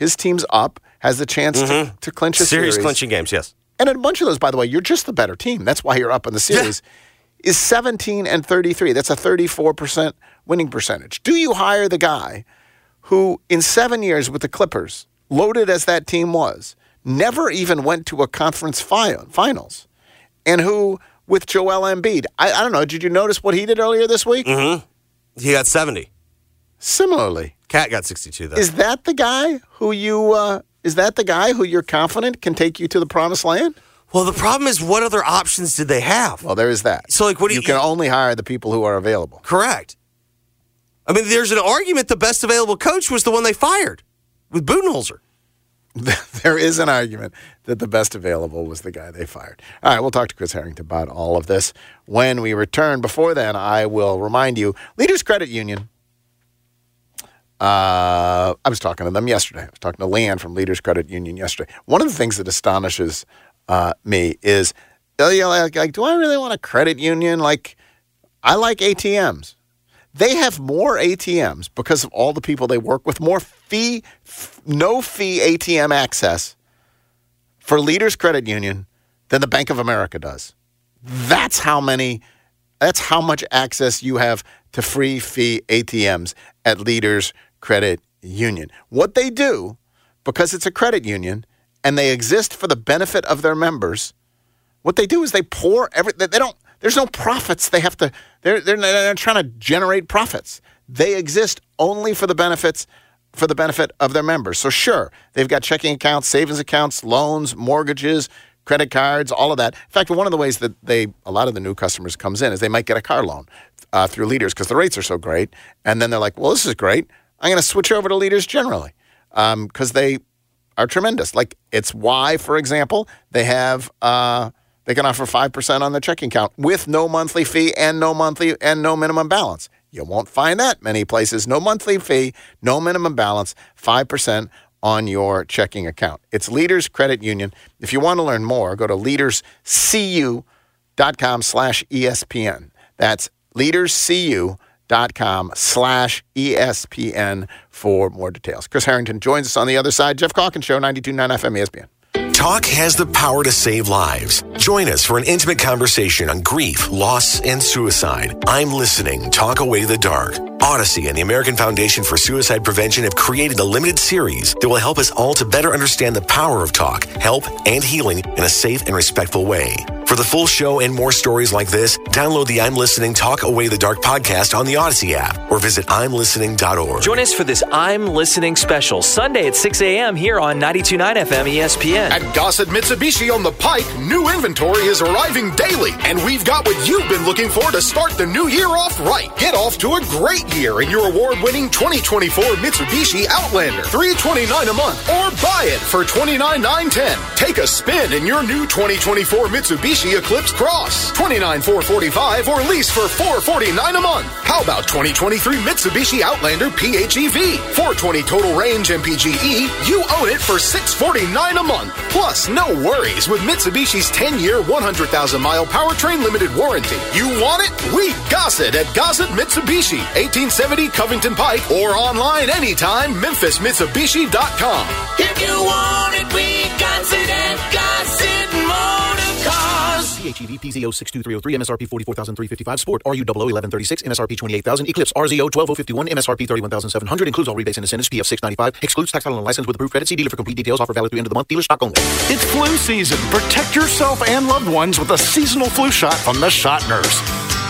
his team's up, has the chance to, mm-hmm. to clinch a Series series. clinching games, yes. And in a bunch of those, by the way, you're just the better team. That's why you're up in the series. Is 17 and 33. That's a 34% winning percentage. Do you hire the guy who, in seven years with the Clippers, loaded as that team was, never even went to a conference fi- finals, and who, with Joel Embiid, I, I don't know, did you notice what he did earlier this week? Mm-hmm. He got 70. Similarly, Cat got 62, though. is that the guy who you, uh, is that the guy who you're confident can take you to the promised land? well, the problem is, what other options did they have? Well, there is that. So, like, what do you you- can only hire the people who are available. Correct. I mean, there's an argument the best available coach was the one they fired with Budenholzer. there is an argument that the best available was the guy they fired. All right, we'll talk to Chris Herrington about all of this when we return. Before then, I will remind you Leaders Credit Union. Uh, I was talking to them yesterday. I was talking to Leanne from Leaders Credit Union yesterday. One of the things that astonishes uh, me is, uh, you know, like, like, do I really want a credit union? Like, I like ATMs. They have more ATMs because of all the people they work with, more fee, f- no fee ATM access for Leaders Credit Union than the Bank of America does. That's how many, that's how much access you have to free fee ATMs at Leaders Credit Union. What they do, because it's a credit union and they exist for the benefit of their members, what they do is they pour every they don't there's no profits they have to they're they're, they're trying to generate profits. They exist only for the benefits for the benefit of their members. So sure they've got checking accounts savings accounts loans mortgages credit cards all of that. In fact one of the ways that they a lot of the new customers comes in is they might get a car loan uh, through leaders because the rates are so great. And then they're like well this is great i'm going to switch over to leaders generally because they are tremendous. Like it's why, for example, they have uh, they can offer five percent on their checking account with no monthly fee and no monthly and no minimum balance. You won't find that many places. No monthly fee, no minimum balance, five percent on your checking account. It's Leaders Credit Union. If you want to learn more, go to leaderscu.com slash ESPN. That's leaderscu.com slash E ESPN for more details. Chris Herrington joins us on the other side. Geoff Calkins Show, 92.9 FM ESPN. Talk has the power to save lives. Join us for an intimate conversation on grief, loss, and suicide. I'm listening. Talk Away the Dark. Audacy and the American Foundation for Suicide Prevention have created a limited series that will help us all to better understand the power of talk, help, and healing in a safe and respectful way. For the full show and more stories like this, download the I'm Listening Talk Away the Dark podcast on the Audacy app or visit I'mListening.org. Join us for this I'm Listening special Sunday at 6 a.m. here on 92.9 FM ESPN. At Gossett Mitsubishi on the Pike, new inventory is arriving daily, and we've got what you've been looking for to start the new year off right. Get off to a great year in your award-winning 2024 Mitsubishi Outlander, 329 a month, or buy it for $29,910. Take a spin in your new 2024 Mitsubishi Eclipse Cross, $29,445, or lease for 449 a month. How about 2023 Mitsubishi Outlander PHEV, 420 total range MPGE? You own it for 649 a month. Plus, no worries with Mitsubishi's 10-year, 100,000-mile powertrain limited warranty. You want it? We Gossett at Gossett Mitsubishi, 1870 Covington Pike, or online anytime, memphismitsubishi.com. If you want it, we got Cars. PHEV PZ06203 MSRP 44355 Sport RU 1136 MSRP 28000 Eclipse RZO 12051 MSRP 31700 includes all rebates and incentives PF 695 excludes tax and license with approved credit. See dealer for complete details. Offer valid through end of the month. Dealer stock only. It's flu season. Protect yourself and loved ones with a seasonal flu shot from the Shot Nurse.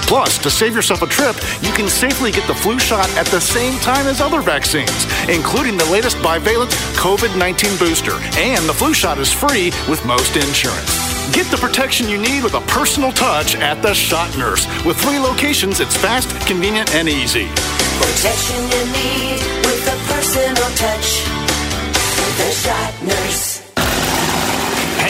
Plus, to save yourself a trip, you can safely get the flu shot at the same time as other vaccines, including the latest bivalent COVID 19 booster. And the flu shot is free with most insurance. Get the protection you need with a personal touch at the Shot Nurse. With three locations, it's fast, convenient, and easy. Protection you need with a personal touch. The Shot Nurse.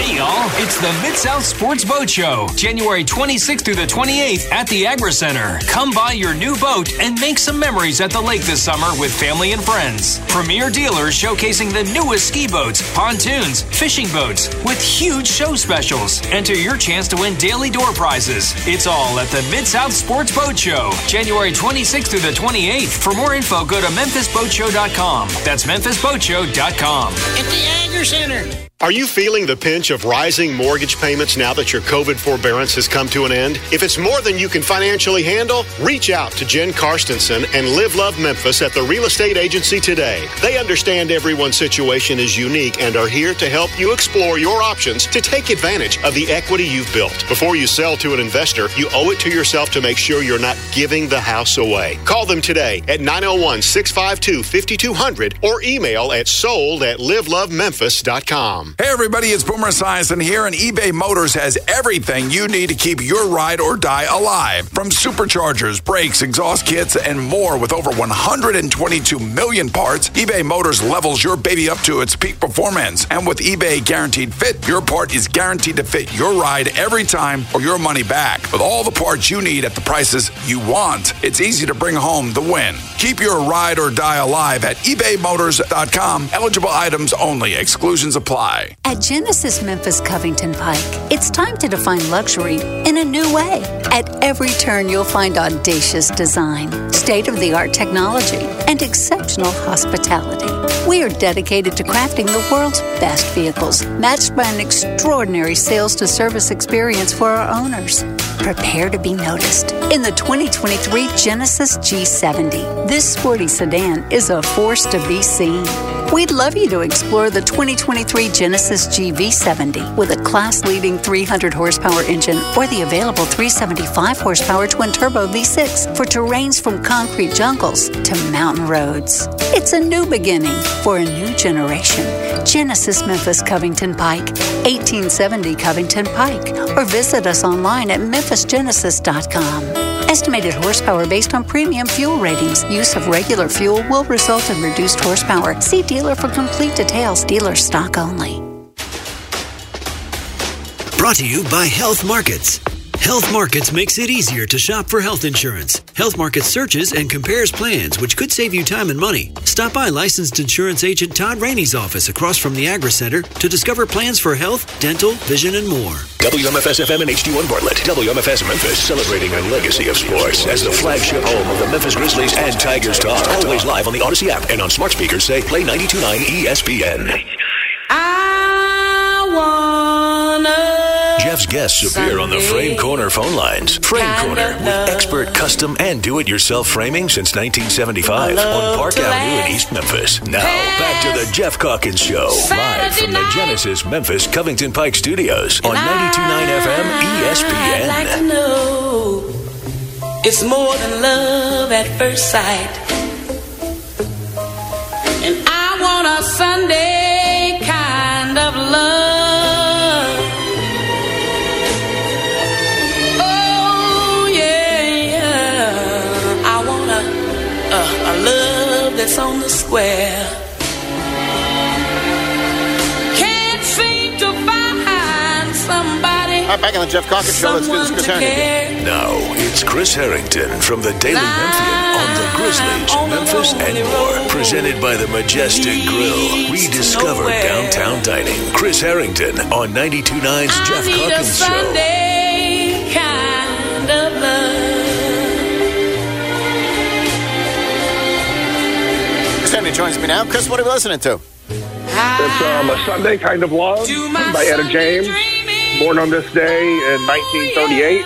Hey, y'all. It's the Mid South Sports Boat Show, January 26th through the 28th at the Agri Center. Come buy your new boat and make some memories at the lake this summer with family and friends. Premier dealers showcasing the newest ski boats, pontoons, fishing boats with huge show specials. Enter your chance to win daily door prizes. It's all at the Mid South Sports Boat Show, January 26th through the 28th. For more info, go to memphisboatshow.com. That's memphisboatshow.com. At the Agri Center. Are you feeling the pinch of rising mortgage payments now that your COVID forbearance has come to an end? If it's more than you can financially handle, reach out to Jen Karstensen and Live Love Memphis at the real estate agency today. They understand everyone's situation is unique and are here to help you explore your options to take advantage of the equity you've built. Before you sell to an investor, you owe it to yourself to make sure you're not giving the house away. Call them today at 901 652 5200 or email at sold at livelovememphis.com. Hey everybody, it's Boomer Esiason here, and eBay Motors has everything you need to keep your ride or die alive. From superchargers, brakes, exhaust kits, and more with over 122 million parts, eBay Motors levels your baby up to its peak performance. And with eBay Guaranteed Fit, your part is guaranteed to fit your ride every time or your money back. With all the parts you need at the prices you want, it's easy to bring home the win. Keep your ride or die alive at ebaymotors.com. Eligible items only, exclusions apply. At Genesis Memphis Covington Pike, it's time to define luxury in a new way. At every turn, you'll find audacious design, state of the art technology, and exceptional hospitality. We are dedicated to crafting the world's best vehicles, matched by an extraordinary sales to service experience for our owners. Prepare to be noticed in the 2023 Genesis G70. This sporty sedan is a force to be seen. We'd love you to explore the 2023 Genesis GV70 with a class leading 300 horsepower engine or the available 375 horsepower twin turbo V6 for terrains from concrete jungles to mountain roads. It's a new beginning for a new generation. Genesis Memphis Covington Pike, 1870 Covington Pike, or visit us online at memphisgenesis.com. Estimated horsepower based on premium fuel ratings. Use of regular fuel will result in reduced horsepower. See dealer for complete details. Dealer stock only. Brought to you by Health Markets. Health Markets makes it easier to shop for health insurance. Health Markets searches and compares plans, which could save you time and money. Stop by licensed insurance agent Todd Rainey's office across from the Agri Center to discover plans for health, dental, vision, and more. WMFS FM and HD1 Bartlett. WMFS Memphis, celebrating a legacy of sports as the flagship home of the Memphis Grizzlies and Tigers Talk. Always live on the Audacy app and on smart speakers say play 92.9 ESPN. I wanna. Geoff's guests appear on the Frame Corner phone lines. Frame Corner with expert custom and do-it-yourself framing since 1975 on Park Avenue in East Memphis. Now, back to the Geoff Calkins Show, live from the Genesis Memphis Covington Pike Studios on 92.9 FM I'd like to know it's more than love at first sight. And I want a Sunday right, back on the Geoff Calkins Show. Let's do this, Chris Herrington. Now, it's Chris Herrington from the Daily Memphian on the Grizzlies, Memphis, and more. Presented by the Majestic Grill. Rediscover downtown dining. Chris Herrington on 92.9's Geoff need a Calkins Show. Chris Herrington joins me now. Chris, what are we listening to? It's um, a Sunday kind of love by Etta James, born on this day in 1938.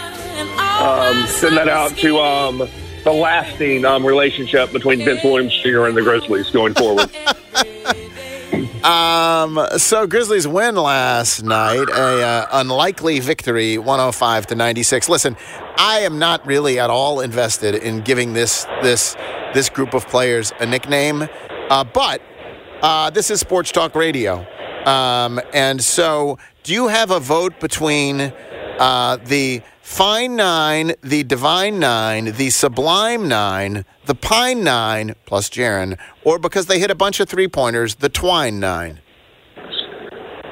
Um, send that out to um, the lasting um, relationship between Vince Williams Jr. and the Grizzlies going forward. Um, so Grizzlies win last night, a uh, unlikely victory, 105 to 96. Listen, I am not really at all invested in giving this this this group of players a nickname, uh, but uh, this is Sports Talk Radio, um, and so do you have a vote between uh, the Fine Nine, the Divine Nine, the Sublime Nine, the Pine Nine, plus Jaren, or because they hit a bunch of three pointers, the Twine Nine?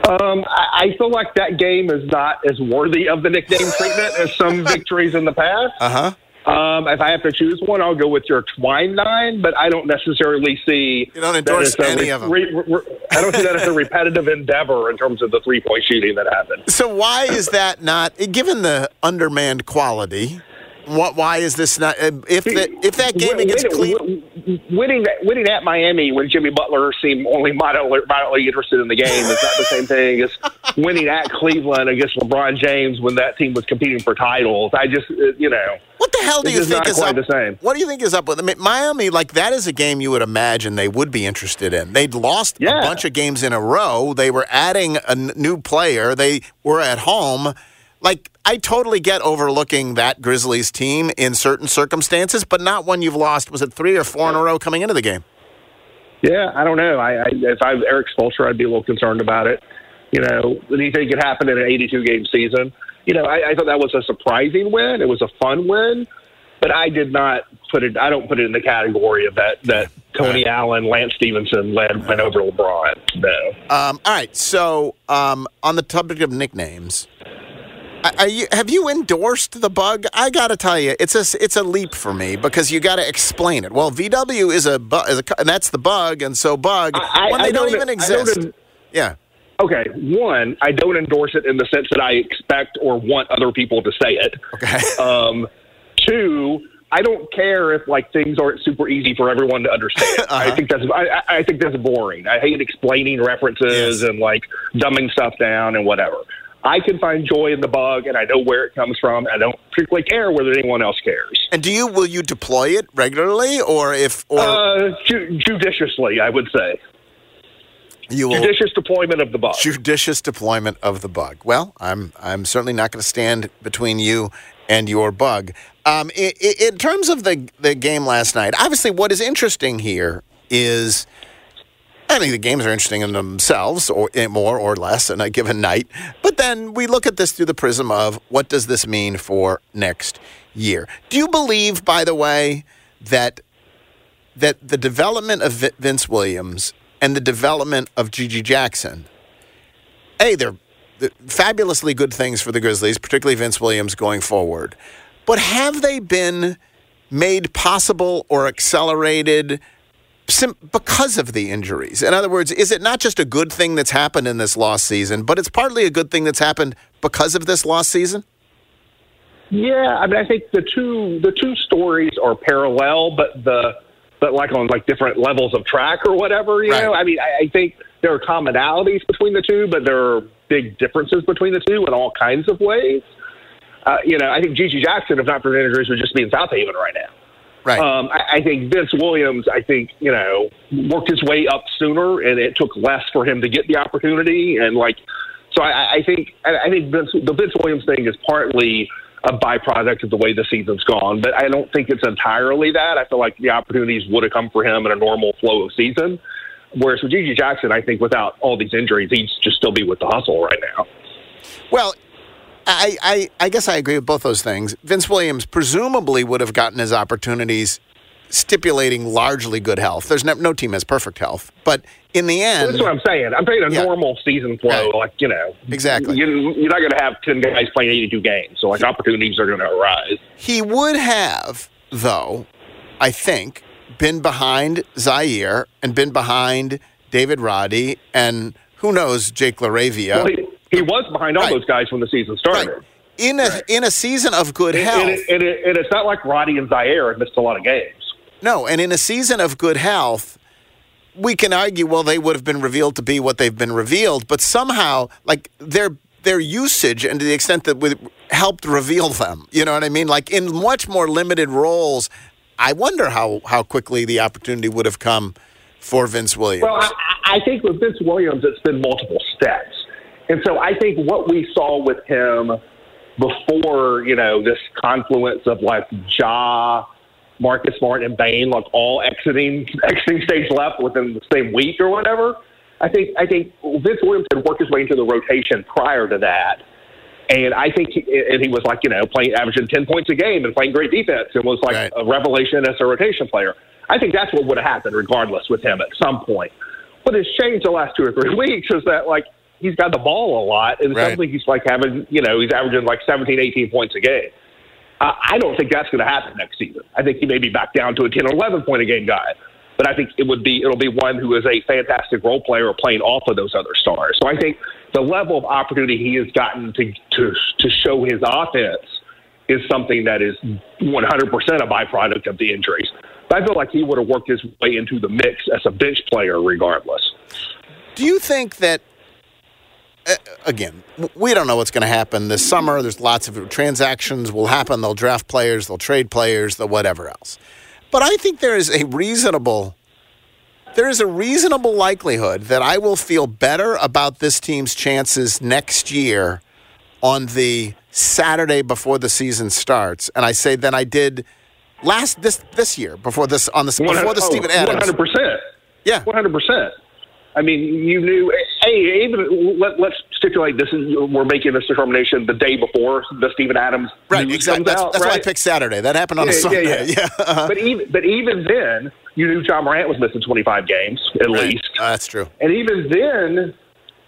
Um, I, I feel like that game is not as worthy of the nickname treatment as some victories in the past. Uh huh. Um, if I have to choose one, I'll go with your Twine Nine, but I don't necessarily see. You don't that endorse as a any of them. re- re- I don't see that as a repetitive endeavor in terms of the three point shooting that happened. So why is that not given the undermanned quality? What? Why is this not? If the, if that game against Cleveland, winning winning at Miami when Jimmy Butler seemed only moderately, moderately interested in the game is not the same thing as winning at Cleveland against LeBron James when that team was competing for titles. I just, uh, you know, what the hell do you think is up? the same? What do you think is up with? I mean, Miami, like that is a game you would imagine they would be interested in. They'd lost a bunch of games in a row. They were adding a n- new player. They were at home. Like I totally get overlooking that Grizzlies team in certain circumstances, but not when you've lost. Was it three or four in a row coming into the game? Yeah, I don't know. I, I if I was Erik Spoelstra, I'd be a little concerned about it. You know, anything could happen in an 82 game season. You know, I, I thought that was a surprising win. It was a fun win, but I did not put it. I don't put it in the category of that that Tony Allen, Lance Stephenson led win over LeBron. No. Um, all right. So um, on the topic of nicknames, you, have you endorsed the bug? I got to tell you, it's a it's a leap for me because you got to explain it. Well, VW is a bug, and that's the bug, and so bug I- when I they don't, don't- even I don't exist. en- yeah. Okay, one, I don't endorse it in the sense that I expect or want other people to say it. Okay. Um, two, I don't care if like things aren't super easy for everyone to understand. Uh-huh. I think that's I, I- I think that's boring. I hate explaining references and like dumbing stuff down and whatever. I can find joy in the bug, and I know where it comes from. I don't particularly care whether anyone else cares. And do you will you deploy it regularly, or if or Uh, ju- judiciously, I would say. you will Judicious deployment of the bug. judicious deployment of the bug. Well, I'm I'm certainly not going to stand between you and your bug. Um, i i in terms of the the game last night, obviously, what is interesting here is. I think the games are interesting in themselves, or eh, more or less, in a given night. But then we look at this through the prism of what does this mean for next year? Do you believe, by the way, that that the development of Vince Williams and the development of GG Jackson they're, they're fabulously good things for the Grizzlies, particularly Vince Williams going forward. But have they been made possible or accelerated sim- because of the injuries? In other words, is it not just a good thing that's happened in this lost season, but it's partly a good thing that's happened because of this lost season? Yeah, I mean, I think the two the two stories are parallel, but the but like on like different levels of track or whatever. You know, I mean, I, I think there are commonalities between the two, but there are big differences between the two in all kinds of ways. Uh, you know, I think GG Jackson, if not for the injuries, would just be in Southaven right now. Right. Um, I, I think Vince Williams, I think, you know, worked his way up sooner and it took less for him to get the opportunity. And like, so I, I think, I I think Vince, the Vince Williams thing is partly a byproduct of the way the season's gone, but I don't think it's entirely that. I feel like the opportunities would have come for him in a normal flow of season. Whereas with GG Jackson, I think without all these injuries, he'd just still be with the hustle right now. Well, I, I, I guess I agree with both those things. Vince Williams presumably would have gotten his opportunities stipulating largely good health. There's no, no team has perfect health, but in the end, That's what I'm saying. I'm saying a normal season flow, like you know, Exactly. You, you're not going to have ten guys playing 82 games, so like opportunities are going to arise. He would have, though, I think, been behind Ziaire and been behind David Roddy and who knows Jake LaRavia. Well, he, he was behind all those guys when the season started. in a in a season of good And, health. and, it, and, it, and it's not like Roddy and Ziaire have missed a lot of games. No, and in a season of good health, we can argue, well, they would have been revealed to be what they've been revealed, but somehow, like their their usage and to the extent that we helped reveal them. You know what I mean? Like in much more limited roles, I wonder how how quickly the opportunity would have come for Vince Williams. Well, I, I think with Vince Williams, it's been multiple steps. And so I think what we saw with him before, you know, this confluence of like Ja, Marcus Smart, and Bane, like all exiting exiting stage left within the same week or whatever. I think I think Vince Williams had worked his way into the rotation prior to that. And I think, he, and he was like, you know, playing, averaging 10 points a game and playing great defense and was like a revelation as a rotation player. I think that's what would have happened regardless with him at some point. What has changed the last two or three weeks is that, like, he's got the ball a lot, and it Right. sounds like he's like having you know he's averaging like 17, 18 points a game. Uh, I don't think that's going to happen next season. I think he may be back down to a 10 or 11 point a game guy. But I think it would be it'll be one who is a fantastic role player playing off of those other stars. So I think the level of opportunity he has gotten to to to show his offense is something that is 100% a byproduct of the injuries. But I feel like he would have worked his way into the mix as a bench player regardless. Do you think that, Uh, again, we don't know what's going to happen this summer. There's lots of transactions will happen. They'll draft players, they'll trade players, they'll whatever else. But I think there is a reasonable. There is a reasonable likelihood that I will feel better about this team's chances next year on the Saturday before the season starts, and I say than I did last this this year before this on the before the oh, Steven Adams. oh, One hundred percent. Yeah, one hundred percent. I mean, you knew. Hey, even let, let's stipulate this is we're making this determination the day before the Steven Adams Right, news exactly. comes That's, out, that's why I right? picked Saturday. That happened on a Sunday. yeah, yeah. uh-huh. But even but even then, you knew John Morant was missing twenty five games at least, Uh, that's true. and even then,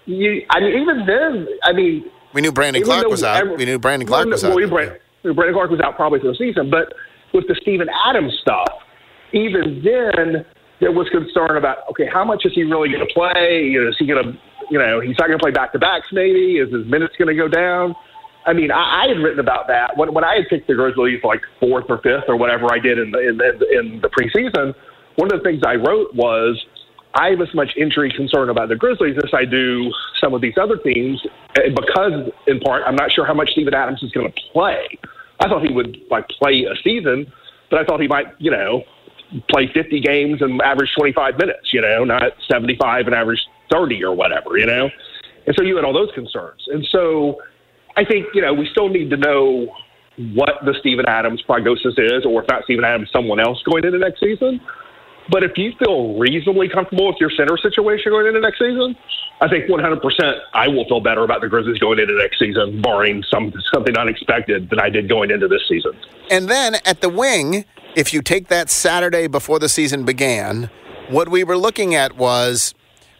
you. I mean, even then, I mean, We knew Brandon Clarke was out. every- we knew Brandon Clarke was out. we- Brandon, Brandon Clarke was out probably for the season, but with the Steven Adams stuff, even then there was concern about okay, how much is he really going to play? You know, is he going to, you know, he's not going to play back to backs? Maybe is his minutes going to go down? I mean, I, I had written about that when when I had picked the Grizzlies like fourth or fifth or whatever I did in the in the, in the preseason. One of the things I wrote was I have as much injury concern about the Grizzlies as I do some of these other teams, eh, because in part I'm not sure how much Steven Adams is going to play. I thought he would like play a season, but I thought he might, you know, play 50 games and average 25 minutes, you know, not 75 and average 30 or whatever, you know. And so you had all those concerns, and so I think you know we still need to know what the Steven Adams prognosis is, or if not Steven Adams, someone else going into next season. But if you feel reasonably comfortable with your center situation going into next season, I think 100% I will feel better about the Grizzlies going into next season, barring some something unexpected than I did going into this season. And then at the wing, if you take that Saturday before the season began, what we were looking at was,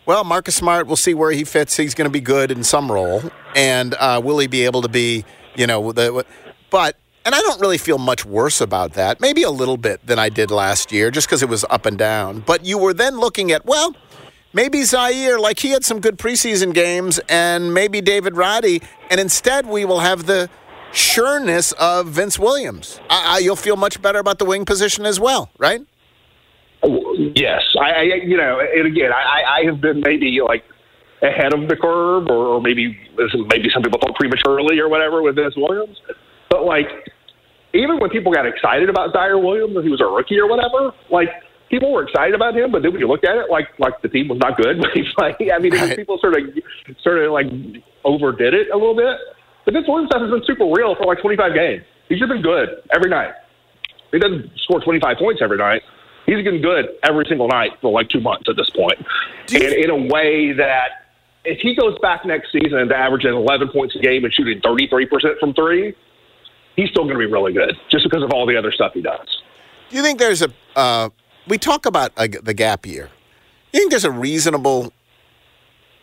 well, Marcus Smart, we'll see where he fits. He's going to be good in some role, and uh, will he be able to be, you know, the, but. And I don't really feel much worse about that. Maybe a little bit than I did last year, just because it was up and down. But you were then looking at, well, maybe Ziaire, like he had some good preseason games, and maybe David Roddy, and instead we will have the sureness of Vince Williams. I, I, you'll feel much better about the wing position as well, right? Yes, I, I you know, and again, I, I have been maybe like ahead of the curve, or, or maybe maybe some people thought prematurely or whatever with Vince Williams. But like, even when people got excited about Ziaire Williams, he was a rookie or whatever, like people were excited about him. But then when you look at it, like like the team was not good. like, I mean, was people sort of sort of like overdid it a little bit. But this Williams stuff has been super real for like 25 games. He's just been good every night. He doesn't score 25 points every night. He's been good every single night for like two months at this point. And in a way that if he goes back next season to averaging 11 points a game and shooting 33% from three, he's still going to be really good just because of all the other stuff he does. Do you think there's a? Uh, we talk about uh, the gap year. You think there's a reasonable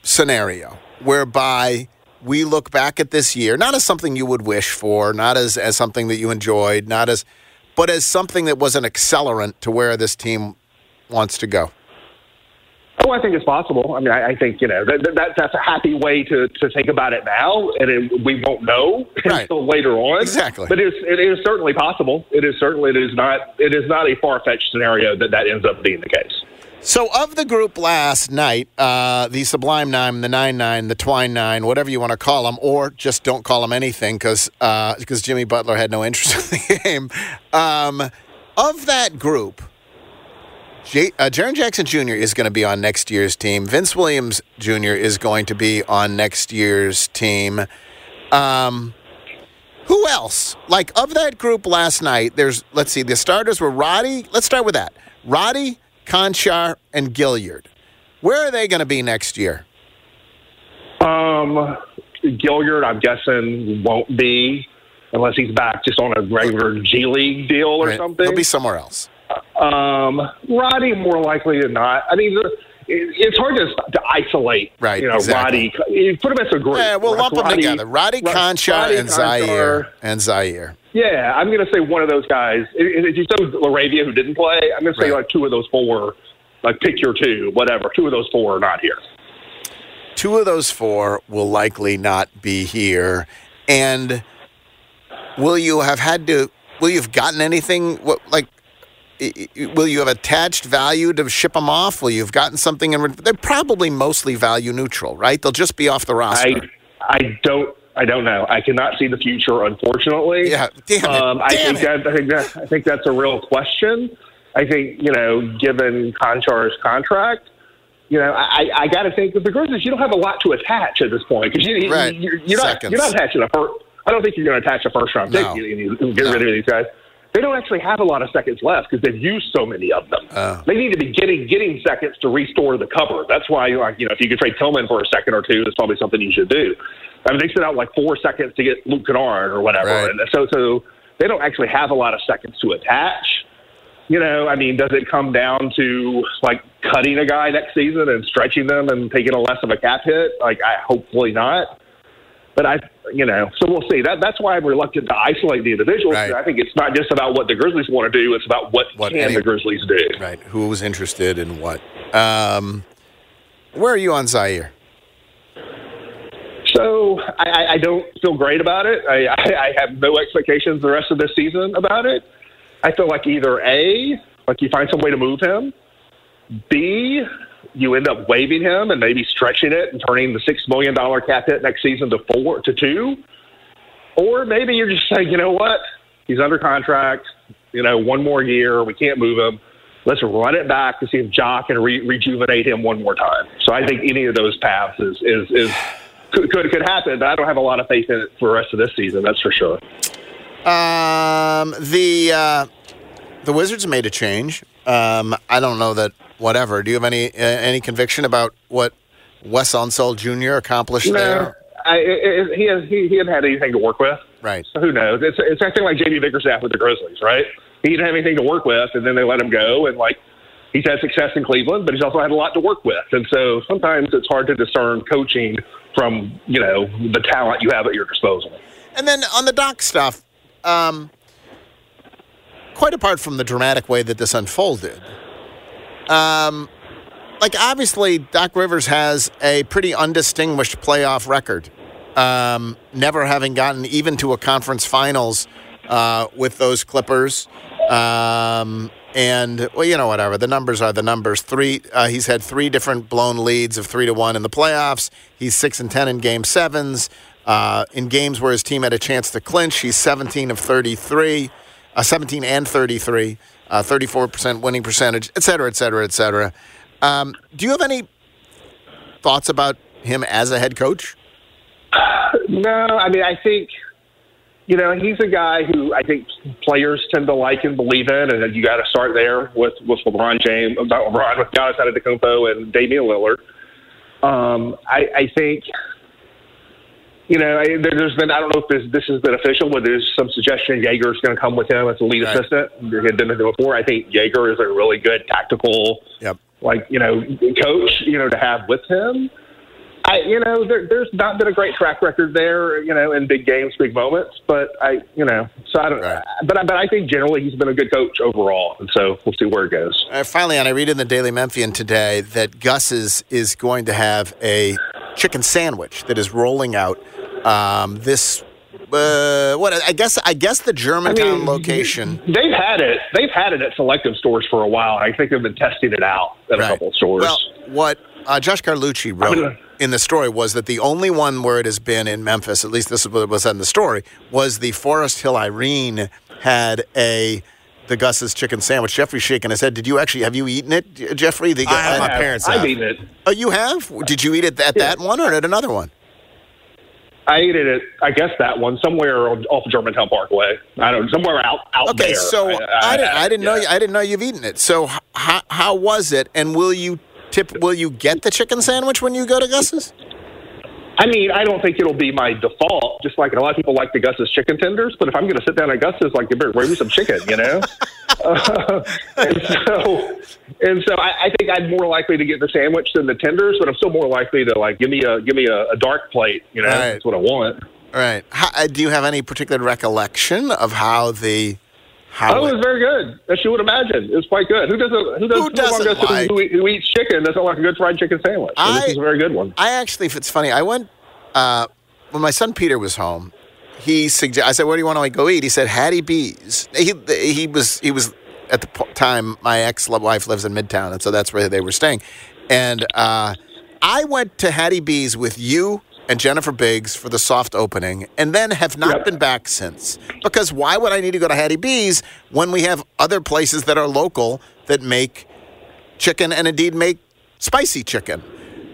scenario whereby we look back at this year not as something you would wish for, not as as something that you enjoyed, not as, but as something that was an accelerant to where this team wants to go. Oh, I think it's possible. I mean, I, I think you know that, that that's a happy way to, to think about it now, and it, we won't know until later on. Exactly. But it is, it is certainly possible. It is certainly it is not it is not a far fetched scenario that that ends up being the case. So, of the group last night, uh, the Sublime Nine, the Nine Nine, the Twine Nine, whatever you want to call them, or just don't call them anything because because Jimmy Butler had no interest in the game. Um, of that group, J- uh, Jaren Jackson Jr. is going to be on next year's team. Vince Williams Jr. is going to be on next year's team. Um, who else? Like of that group last night, there's let's see, the starters were Roddy. Let's start with that. Roddy, Konchar, and Gilyard. Where are they going to be next year? Um, Gilyard, I'm guessing won't be unless he's back just on a regular G League deal or Right. something. He'll be somewhere else. Um, Roddy, more likely than not. I mean, the, it, it's hard to to isolate. Right, You know, exactly. Roddy. You put them as a group. Yeah, we'll lump them together. Roddy Ro- Concha Roddy and Konchar. Ziaire and Ziaire. Yeah, I'm going to say one of those guys. If you said LaRavia who didn't play, I'm going to say Right. like two of those four. Like pick your two, whatever. Two of those four are not here. Two of those four will likely not be here. And will you have had to? Will you have gotten anything? What like? Will you have attached value to ship them off? Will you have gotten something in? re- They're probably mostly value neutral, right? They'll just be off the roster. I I don't I don't know. I cannot see the future, unfortunately. Yeah, damn it, Um, I damn think that I think that I think that's a real question. I think you know, given Konchar's contract, you know, I, I got to think with the Grizzlies, you don't have a lot to attach at this point because you, Right. you, you're not Seconds. you're not attaching a first. I don't think you're going to attach a first round pick. No. You get rid of these guys. They don't actually have a lot of seconds left because they've used so many of them. Oh. They need to be getting getting seconds to restore the cover. That's why, like you know, if you could trade Tillman for a second or two, that's probably something you should do. I mean, they sent out like four seconds to get Luke Kennard or whatever, Right. and so so they don't actually have a lot of seconds to attach. You know, I mean, does it come down to like cutting a guy next season and stretching them and taking a less of a cap hit? Like, I hopefully not. But I, you know, so we'll see. That that's why I'm reluctant to isolate the individuals. Right. I think it's not just about what the Grizzlies want to do; it's about what, What can any- the Grizzlies do. Right. Who was interested in what? Um, where are you on Ziaire? So I, I- I don't feel great about it. I, I, I have no expectations the rest of this season about it. I feel like either A, like you find some way to move him, B, you end up waiving him and maybe stretching it and turning the six million dollar cap hit next season to four to two, or maybe you're just saying, you know what, he's under contract, you know, one more year, we can't move him. Let's run it back to see if Jock can re- rejuvenate him one more time. So I think any of those paths is is, is could, could could happen, but I don't have a lot of faith in it for the rest of this season. That's for sure. Um, the uh, the Wizards made a change. Um, I don't know that. Whatever. Do you have any uh, any conviction about what Wes Unseld Jr. accomplished No, there? I, it, he has he, he hadn't had anything to work with. Right. So who knows? It's it's acting like Jamie Bickerstaff with the Grizzlies, right? He didn't have anything to work with, and then they let him go, and like he's had success in Cleveland, but he's also had a lot to work with, and so sometimes it's hard to discern coaching from you know the talent you have at your disposal. And then on the doc stuff, um, quite apart from the dramatic way that this unfolded, um, like obviously Doc Rivers has a pretty undistinguished playoff record, um, never having gotten even to a conference finals uh, with those Clippers. Um, and well, you know, whatever the numbers are the numbers. Three, uh, he's had three different blown leads of three to one in the playoffs. He's six and ten in game sevens. Uh, in games where his team had a chance to clinch, he's 17 of 33, uh, 17 and 33, uh, 34% winning percentage, et cetera, et cetera, et cetera. Um, do you have any thoughts about him as a head coach? No, I mean I think you know he's a guy who I think players tend to like and believe in, and you got to start there with with LeBron James, not LeBron, with Giannis Antetokounmpo and Damian Lillard. Um, I, I think you know I, there, there's been I don't know if this this has been official, but there's some suggestion Joerger's going to come with him as the lead Right. assistant. He had done it before. I think Jaeger is a really good tactical Yep. like you know coach you know to have with him. I you know there, there's not been a great track record there you know in big games, big moments, but I you know so I don't. But I- but I think generally he's been a good coach overall, and so we'll see where it goes. Uh, finally, and I read in the Daily Memphian today that Gus is, is going to have a chicken sandwich that is rolling out um, this. Uh, what I guess I guess the Germantown location. They've had it. They've had it at selective stores for a while. I think they've been testing it out at a couple of stores. Well, what uh, Josh Carlucci wrote in the story was that the only one where it has been in Memphis, at least this is what was in the story, was the Forest Hill Irene had a the Gus's chicken sandwich. Jeffrey's shaking his head. Did you actually have you eaten it, Jeffrey? The, I have. My parents I've have. eaten it. Oh, you have? Did you eat it at that one or at another one? I ate it at I guess that one somewhere off of Germantown Parkway. I don't somewhere out out Okay, there. so I, didn't, I didn't know you, I didn't know you've eaten it. So how, how was it? And will you tip? Will you get the chicken sandwich when you go to Gus's? I mean, I don't think it'll be my default. Just like a lot of people like the Gus's chicken tenders, but if I'm going to sit down at Gus's, like, bring me some chicken, you know. Uh, and so, and so I, I think I'm more likely to get the sandwich than the tenders, but I'm still more likely to like give me a give me a, a dark plate. You know, Right. that's what I want. All right. How, uh, do you have any particular recollection of how the how oh, it- was very good, as you would imagine. It was quite good. Who doesn't? Who, does, Who doesn't who- like- who, who eats chicken doesn't like a good fried chicken sandwich? So I- this is a very good one. I actually, if it's funny, I went uh, when my son Peter was home. He suggest I said, "Where do you want to go eat?" He said, "Hattie B's." He he was he was at the time my ex wife lives in Midtown, and so that's where they were staying. And uh, I went to Hattie B's with you and Jennifer Biggs for the soft opening, and then have not been back since. Because why would I need to go to Hattie B's when we have other places that are local that make chicken and indeed make spicy chicken?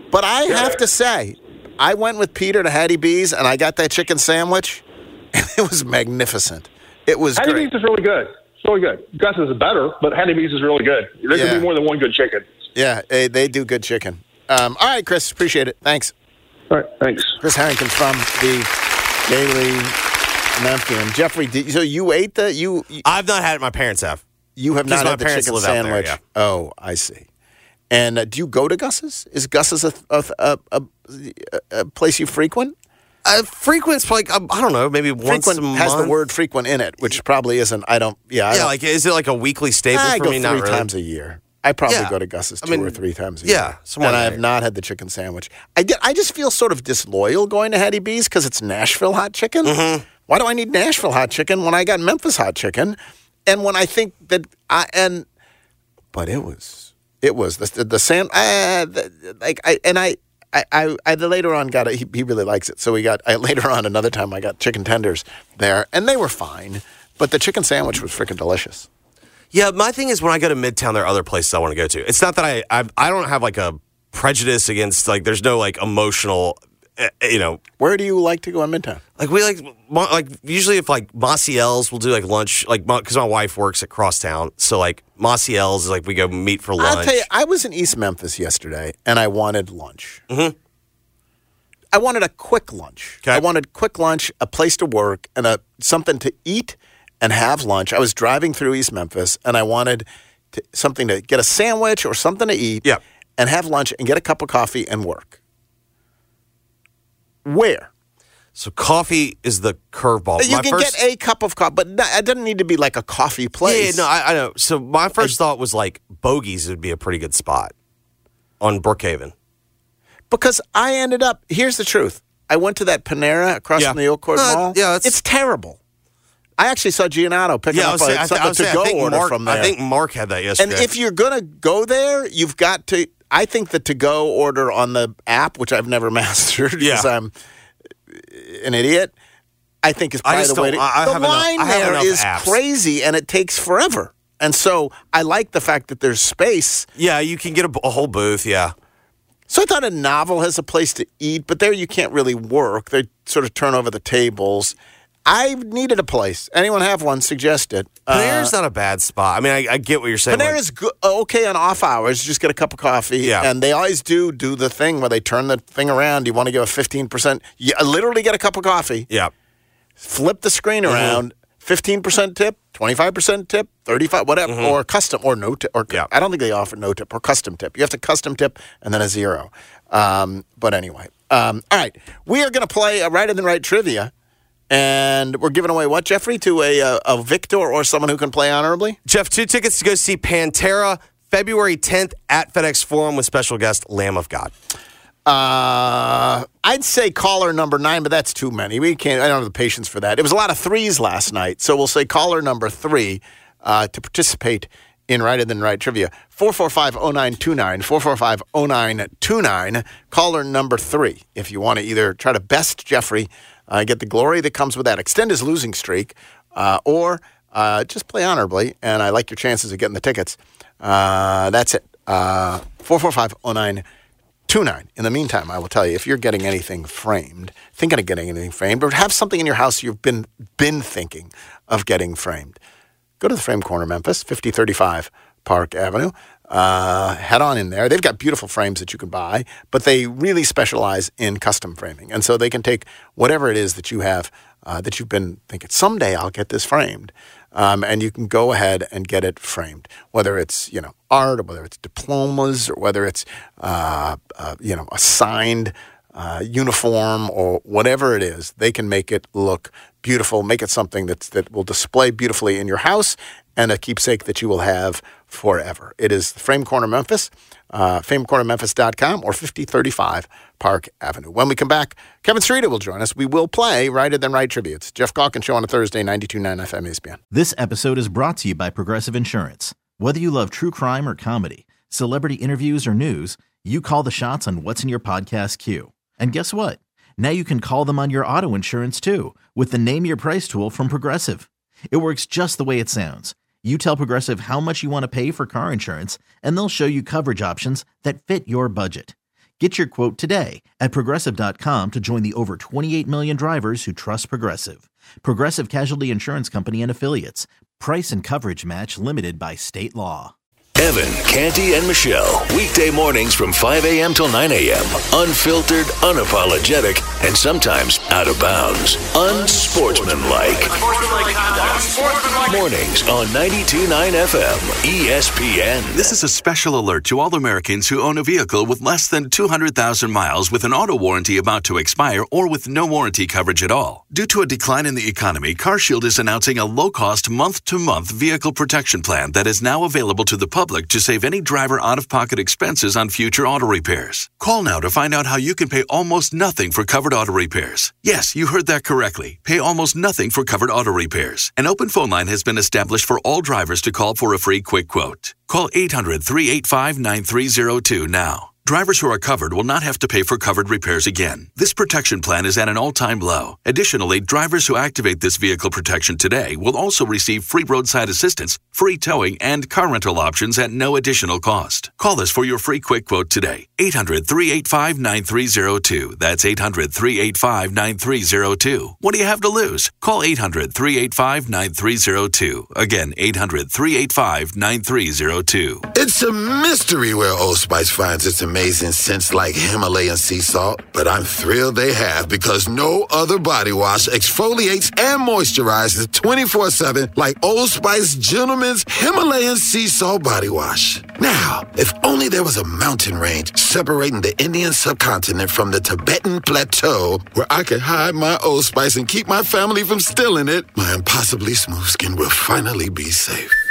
But I have to say, I went with Peter to Hattie B's and I got that chicken sandwich, and it was magnificent. It was Hattie great. B's is really good. It's really good. Gus's is better, but Hattie B's is really good. There Yeah. could be more than one good chicken. Yeah, they, they do good chicken. Um, all right, Chris, appreciate it. Thanks. All right, thanks. Chris Herrington from the Daily Memphian. Jeffrey, did, so you ate the you? you I've not had it. My parents have. You have not my had the chicken live out there, sandwich. yeah. Oh, I see. And uh, do you go to Gus's? Is Gus's a a, a, a, a place you frequent? Uh, frequent's like um, I don't know, maybe once frequent a month. has the word frequent in it, which probably isn't. I don't. Yeah, I yeah, don't- like is it like a weekly staple I for go me? three Not really. times a year. I probably Yeah. go to Gus's I two mean, or three times a yeah, year. and I have not had the chicken sandwich. I get. I just feel sort of disloyal going to Hattie B's because it's Nashville hot chicken. Mm-hmm. Why do I need Nashville hot chicken when I got Memphis hot chicken? And when I think that I and, but it was it was the the, the sand uh, the, like I and I. I, I, I later on got it. He, he really likes it, so we got. I, later on, another time, I got chicken tenders there, and they were fine. But the chicken sandwich was freaking delicious. Yeah, my thing is when I go to Midtown, there are other places I want to go to. It's not that I I, I don't have like a prejudice against like there's no like emotional, uh, you know. Where do you like to go in Midtown? Like we like mo- like usually if like Maciel's we'll do like lunch like because my wife works at Crosstown, so like Maciel's is like we go meet for lunch. I'll tell you, I was in East Memphis yesterday, and I wanted lunch. Mm-hmm. I wanted a quick lunch. I wanted quick lunch, a place to work, and a something to eat and have lunch. I was driving through East Memphis, and I wanted to, something to get a sandwich or something to eat, Yeah. and have lunch and get a cup of coffee and work. Where? So coffee is the curveball. you My can first- get a cup of coffee, but no, it doesn't need to be like a coffee place. Yeah, no, I, I know. So my first thought was like Bogies would be a pretty good spot on Brookhaven. because I ended up. Here's the truth. I went to that Panera across Yeah. from the Oak Court Uh, Mall. yeah, it's terrible. I actually saw Giannato picking Yeah, up was a, saying- I th- I something was to go order Mark- from there. I think Mark had that yesterday. and if you're gonna go there, you've got to. I think the to go order on the app, which I've never mastered because Yeah. I'm an idiot. I think is probably the way to. I- I the enough- line enough is apps. crazy, and it takes forever. And so I like the fact that there's space. yeah, you can get a, a whole booth. Yeah. So I thought a novel has a place to eat, but there you can't really work. They sort of turn over the tables. I needed a place. Anyone have one? Suggest it. Panera's not a bad spot. I mean, I, I get what you're saying. like- Panera's go- okay on off hours. Just get a cup of coffee. Yeah. And they always do do the thing where they turn the thing around. You want to give a 15%. You literally get a cup of coffee, yeah. flip the screen Mm-hmm. around, 15% tip, 25% tip, 35 whatever, Mm-hmm. or custom, or no tip. Or, I don't think they offer no tip or custom tip. You have to custom tip and then a zero. Um, but anyway. Um, all right. We are going to play a right and the right trivia. And we're giving away what, Jeffrey? To a, a, a victor or someone who can play honorably? Geoff, two tickets to go see Pantera February 10th at FedEx Forum with special guest Lamb of God. Uh, I'd say caller number nine, but that's too many. We can't. I don't have the patience for that. It was a lot of threes last night, so we'll say caller number three uh, to participate in Right and Then Right trivia. 445-0929, 445-0929. Caller number three, if you want to either try to best Jeffrey, uh, get the glory that comes with that, extend his losing streak, uh, or uh, just play honorably. And I like your chances of getting the tickets. Uh, that's it. Four four five zero nine two nine. In the meantime, I will tell you if you're getting anything framed, thinking of getting anything framed, or have something in your house you've been been thinking of getting framed, go to the Frame Corner, Memphis, 5035 Park Avenue. Uh, head on in there. They've got beautiful frames that you can buy, but they really specialize in custom framing. And so they can take whatever it is that you have uh, that you've been thinking, someday I'll get this framed. um, and you can go ahead and get it framed, whether it's you know art or whether it's diplomas or whether it's uh, uh, you know a signed uh, uniform or whatever it is. They can make it look beautiful, make it something that's that will display beautifully in your house and a keepsake that you will have forever. It is Frame Corner Memphis, uh, framecornermemphis.com or 5035 Park Avenue. When we come back, Kevin Streeter will join us. We will play Righter Than Wright tributes. Geoff Calkins Show on a Thursday, 92.9 FM ESPN. This episode is brought to you by Progressive Insurance. Whether you love true crime or comedy, celebrity interviews or news, you call the shots on what's in your podcast queue. And guess what? Now you can call them on your auto insurance too with the Name Your Price tool from Progressive. It works just the way it sounds. You tell Progressive how much you want to pay for car insurance, and they'll show you coverage options that fit your budget. Get your quote today at progressive.com to join the over 28 million drivers who trust Progressive. Progressive Casualty Insurance Company and Affiliates. Price and coverage match limited by state law. Evan, Canty, and Michelle. Weekday mornings from 5 a.m. till 9 a.m. Unfiltered, unapologetic, and sometimes out of bounds. Unsportsmanlike. Mornings on 92.9 FM. ESPN. This is a special alert to all Americans who own a vehicle with less than 200,000 miles with an auto warranty about to expire or with no warranty coverage at all. Due to a decline in the economy, CarShield is announcing a low-cost month-to-month vehicle protection plan that is now available to the public to save any driver out-of-pocket expenses on future auto repairs. Call now to find out how you can pay almost nothing for covered auto repairs. Yes, you heard that correctly. Pay almost nothing for covered auto repairs. An open phone line has been established for all drivers to call for a free quick quote. Call 800 385 9302 now. Drivers who are covered will not have to pay for covered repairs again. This protection plan is at an all time low. Additionally, drivers who activate this vehicle protection today will also receive free roadside assistance, free towing, and car rental options at no additional cost. Call us for your free quick quote today. 800 385 9302. That's 800 385 9302. What do you have to lose? Call 800 385 9302. Again, 800 385 9302. It's a mystery where Old Spice finds its amazing scents like Himalayan sea salt, but I'm thrilled they have because no other body wash exfoliates and moisturizes 24 7 like Old Spice Gentleman's Himalayan sea salt body wash. Now, if only there was a mountain range separating the Indian subcontinent from the Tibetan plateau where I could hide my Old Spice and keep my family from stealing it, my impossibly smooth skin will finally be safe.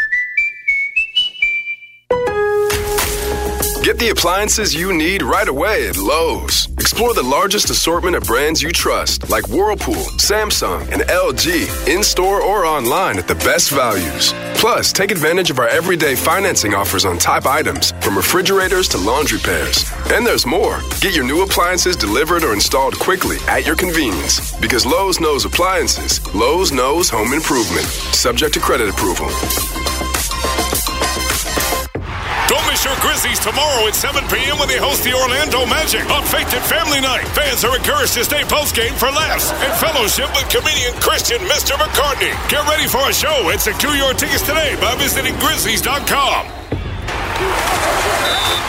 Get the appliances you need right away at Lowe's. Explore the largest assortment of brands you trust, like Whirlpool, Samsung, and LG, in store or online at the best values. Plus, take advantage of our everyday financing offers on top items, from refrigerators to laundry pairs. And there's more. Get your new appliances delivered or installed quickly at your convenience. Because Lowe's knows appliances, Lowe's knows home improvement. Subject to credit approval. Grizzlies tomorrow at 7 p.m. when they host the Orlando Magic on Faith and Family Night. Fans are encouraged to stay post-game for laughs and fellowship with comedian Christian Mr. McCartney. Get ready for a show and secure your tickets today by visiting Grizzlies.com.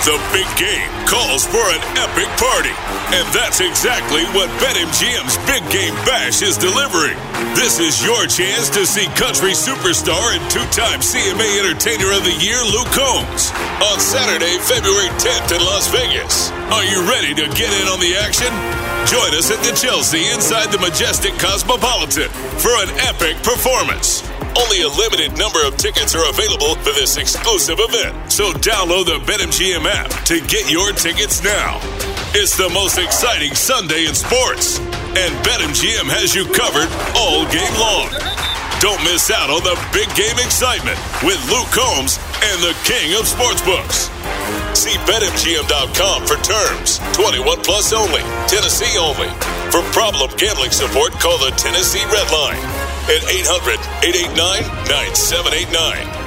The big game calls for an epic party. And that's exactly what BetMGM's Big Game Bash is delivering. This is your chance to see country superstar and two time CMA Entertainer of the Year, Luke Combs, on Saturday, February 10th in Las Vegas. Are you ready to get in on the action? Join us at the Chelsea inside the majestic Cosmopolitan for an epic performance. Only a limited number of tickets are available for this exclusive event. So download the BetMGM app to get your tickets now. It's the most exciting Sunday in sports, and BetMGM has you covered all game long. Don't miss out on the big game excitement with Luke Combs and the King of Sportsbooks. See BetMGM.com for terms. 21 plus only. Tennessee only. For problem gambling support, call the Tennessee Redline at 800 889 9789.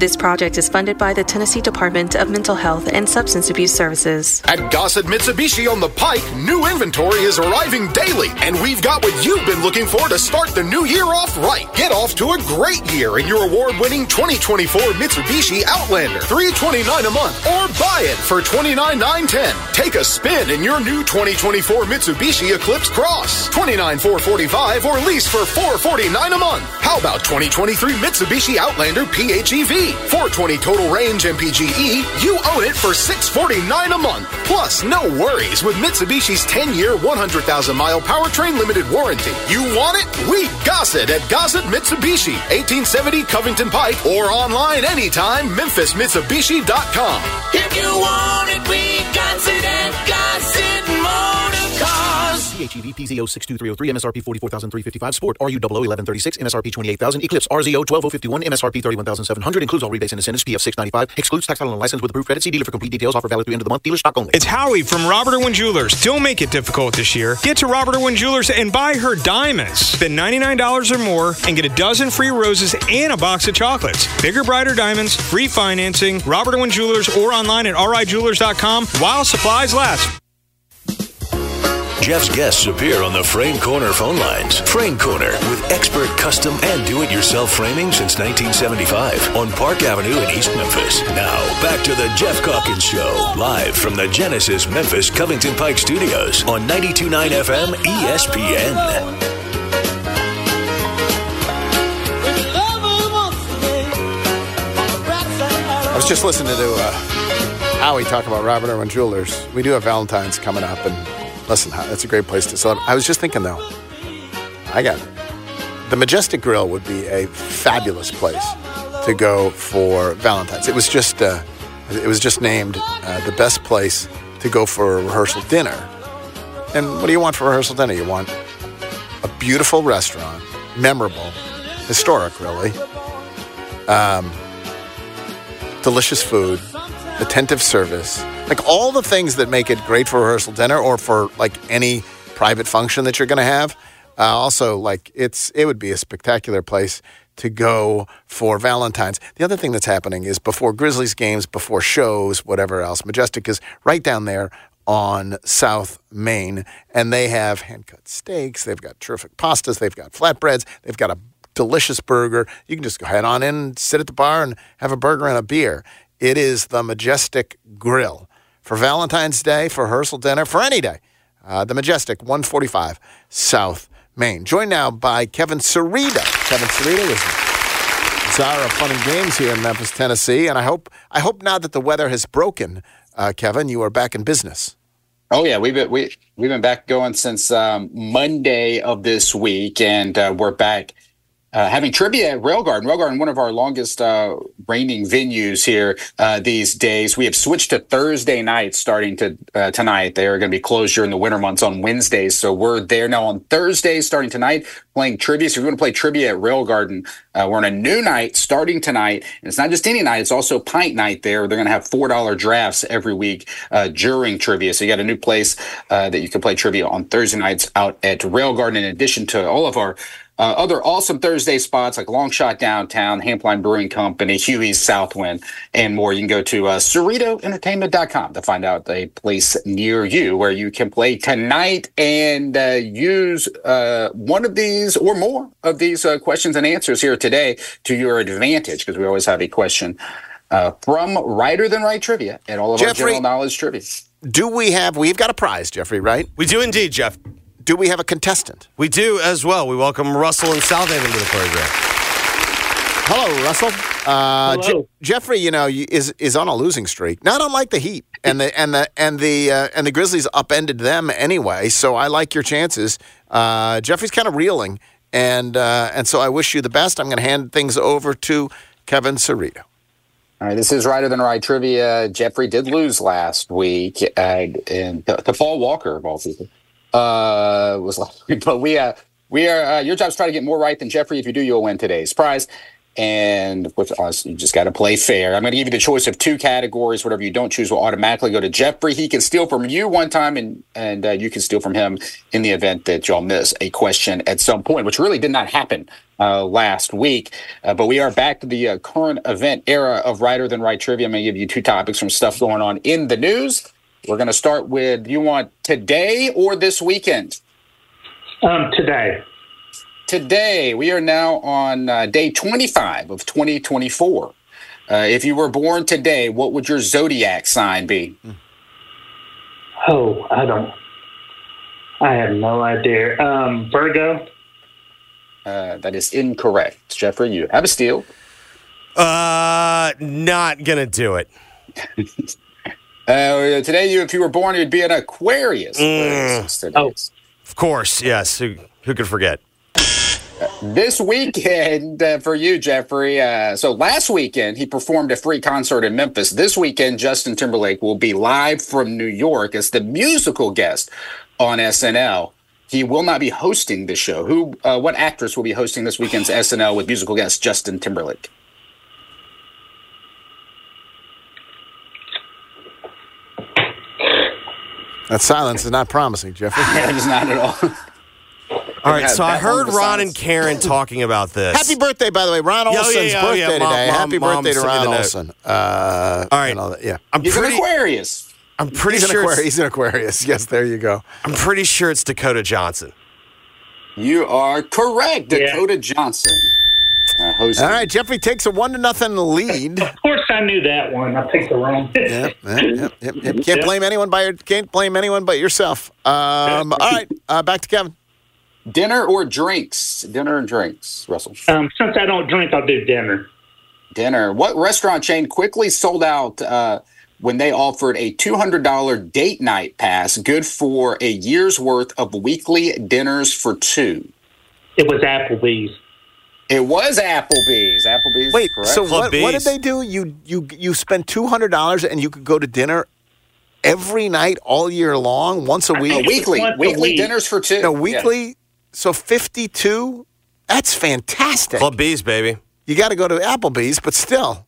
This project is funded by the Tennessee Department of Mental Health and Substance Abuse Services. At Gossett Mitsubishi on the Pike, new inventory is arriving daily, and we've got what you've been looking for to start the new year off right. Get off to a great year in your award-winning 2024 Mitsubishi Outlander, 329 a month, or buy it for 29910. Take a spin in your new 2024 Mitsubishi Eclipse Cross, 29445 or lease for 449 a month. How about 2023 Mitsubishi Outlander PHEV, 420 total range MPGE? You own it for 649 a month. Plus, no worries with Mitsubishi's 10-year, 100,000-mile powertrain limited warranty. You want it? We Gossett at Gossett Mitsubishi, 1870 Covington Pike, or online anytime, memphismitsubishi.com. If you want it, we got it at Gossett Motor Cars. PHEV PZO 62303 MSRP 44355 Sport RU 1136 MSRP 28000 Eclipse RZO 12051 MSRP 31700 includes all rebates and incentives PF 695 excludes tax and license with approved credit see dealer for complete details offer valid through end of the month dealer stock only. It's Howie from Robert Irwin Jewelers. Don't make it difficult this year. Get to Robert Irwin Jewelers and buy her diamonds. Spend $99 or more and get a dozen free roses and a box of chocolates. Bigger, brighter diamonds, free financing, Robert Irwin Jewelers or online at rijewelers.com while supplies last. Geoff's guests appear on the Frame Corner phone lines. Frame Corner with expert custom and do-it-yourself framing since 1975 on Park Avenue in East Memphis. Now, back to the Geoff Calkins Show, live from the Genesis Memphis Covington Pike Studios on 92.9 FM ESPN. I was just listening to uh, Howie talk about Robert Irwin Jewelers. We do have Valentine's coming up, and listen, that's a great place to celebrate. I was just thinking though, I got it. the Majestic Grill would be a fabulous place to go for Valentine's. It was just uh, it was just named uh, the best place to go for a rehearsal dinner. And what do you want for rehearsal dinner? You want a beautiful restaurant, memorable, historic, really. Um, delicious food, attentive service, like all the things that make it great for rehearsal dinner or for like any private function that you're going to have. Uh, also, like it's it would be a spectacular place to go for Valentine's. The other thing that's happening is before Grizzlies games, before shows, whatever else, Majestic is right down there on South Main, and they have hand cut steaks. They've got terrific pastas. They've got flatbreads. They've got a delicious burger. You can just go head on in, sit at the bar, and have a burger and a beer. It is the Majestic Grill for Valentine's Day, for rehearsal dinner, for any day. Uh, the Majestic, 145 South Main. Joined now by Kevin Cerrito. Kevin Cerrito is the czar of fun and games here in Memphis, Tennessee, and I hope I hope now that the weather has broken, uh, Kevin, you are back in business. Oh yeah, we've been we we've been back going since um, Monday of this week, and uh, we're back uh, having trivia at Rail Garden. Rail Garden, one of our longest uh, reigning venues here uh, these days. We have switched to Thursday nights starting to uh, tonight. They are going to be closed during the winter months on Wednesdays, so we're there now on Thursdays starting tonight playing trivia. So we're going to play trivia at Rail Garden. Uh, we're on a new night starting tonight, and it's not just any night; it's also pint night. There, they're going to have four dollar drafts every week uh, during trivia. So you got a new place that you can play trivia on Thursday nights out at Rail Garden. In addition to all of our uh, other awesome Thursday spots like Long Shot Downtown, Hampline Brewing Company, Huey's Southwind, and more. You can go to uh, CerritoEntertainment.com to find out a place near you where you can play tonight and uh, use uh, one of these or more of these uh, questions and answers here today to your advantage because we always have a question uh, from Righter Than Wright Trivia and all of Jeffrey, our general knowledge trivia. Do we have, we've got a prize, Jeffrey, right? We do indeed, Geoff. Do we have a contestant? We do as well. We welcome Russell and Southaven to the program. Hello, Russell. Uh, Hello. Je- Jeffrey, you know, is is on a losing streak. Not unlike the Heat, and the and the and the uh, and the Grizzlies upended them anyway. So I like your chances. Uh, Jeffrey's kind of reeling, and uh, and so I wish you the best. I'm going to hand things over to Kevin Cerrito. All right, this is Righter Than Wright trivia. Jeffrey did lose last week, uh, and to, to Paul Walker of all people uh, was last week. But we uh, we are uh, your job's try to get more right than Jeffrey. If you do, you'll win today's prize. And of course, honestly, you just got to play fair. I'm going to give you the choice of two categories. Whatever you don't choose will automatically go to Jeffrey. He can steal from you one time, and and uh, you can steal from him in the event that y'all miss a question at some point, which really did not happen uh, last week. Uh, but we are back to the uh, current event era of Righter Than Wright trivia. I'm going to give you two topics from stuff going on in the news. We're going to start with you want today or this weekend? Um, today. Today. We are now on uh, day 25 of 2024. Uh, if you were born today, what would your zodiac sign be? Oh, I don't. I have no idea. Um, Virgo. Uh, that is incorrect. Jeffrey, you have a steal. Uh, not gonna do it. Uh, today, you if you were born, you'd be an Aquarius. Mm. oh, Of course, yes. Who, who could forget? This weekend uh, for you, Jeffrey. Uh, so last weekend he performed a free concert in Memphis. This weekend, Justin Timberlake will be live from New York as the musical guest on SNL. He will not be hosting the show. Who? Uh, what actress will be hosting this weekend's SNL with musical guest Justin Timberlake? That silence is not promising, Jeffrey. it is not at all. All right, so I heard Ron and Karen talking about this. Happy birthday, by the way, Ron Yeah, oh, Olson's yeah, oh, birthday yeah, Mom- today. Mom- Happy Mom birthday to sent me Ron the note. Olson. Uh, All right. and all that, yeah, I'm He's pretty. an Aquarius. I'm pretty he's an sure. Aquarius. It's, He's an Aquarius. Yes, there you go. I'm pretty sure it's Dakota Johnson. You are correct, Dakota Johnson. Uh, hosting. All right, Jeffrey takes a one to nothing lead. Of course, I knew that one. I picked the wrong. Yep, yep, yep, yep, yep. Can't blame anyone by your, can't blame anyone but yourself. Um, all right, uh, back to Kevin. Dinner or drinks? Dinner and drinks, Russell. Um, since I don't drink, I'll do dinner. Dinner. What restaurant chain quickly sold out uh, when they offered a $200 date night pass, good for a year's worth of weekly dinners for two? It was Applebee's. It was Applebee's. Applebee's. Wait, correct. so what, what did they do? You you you spent two hundred dollars and you could go to dinner every night all year long, once a week. Uh, weekly, Once a weekly week. dinners for two. No, Yeah. weekly. So fifty-two. That's fantastic. Club B's, baby. You got to go to Applebee's, but still,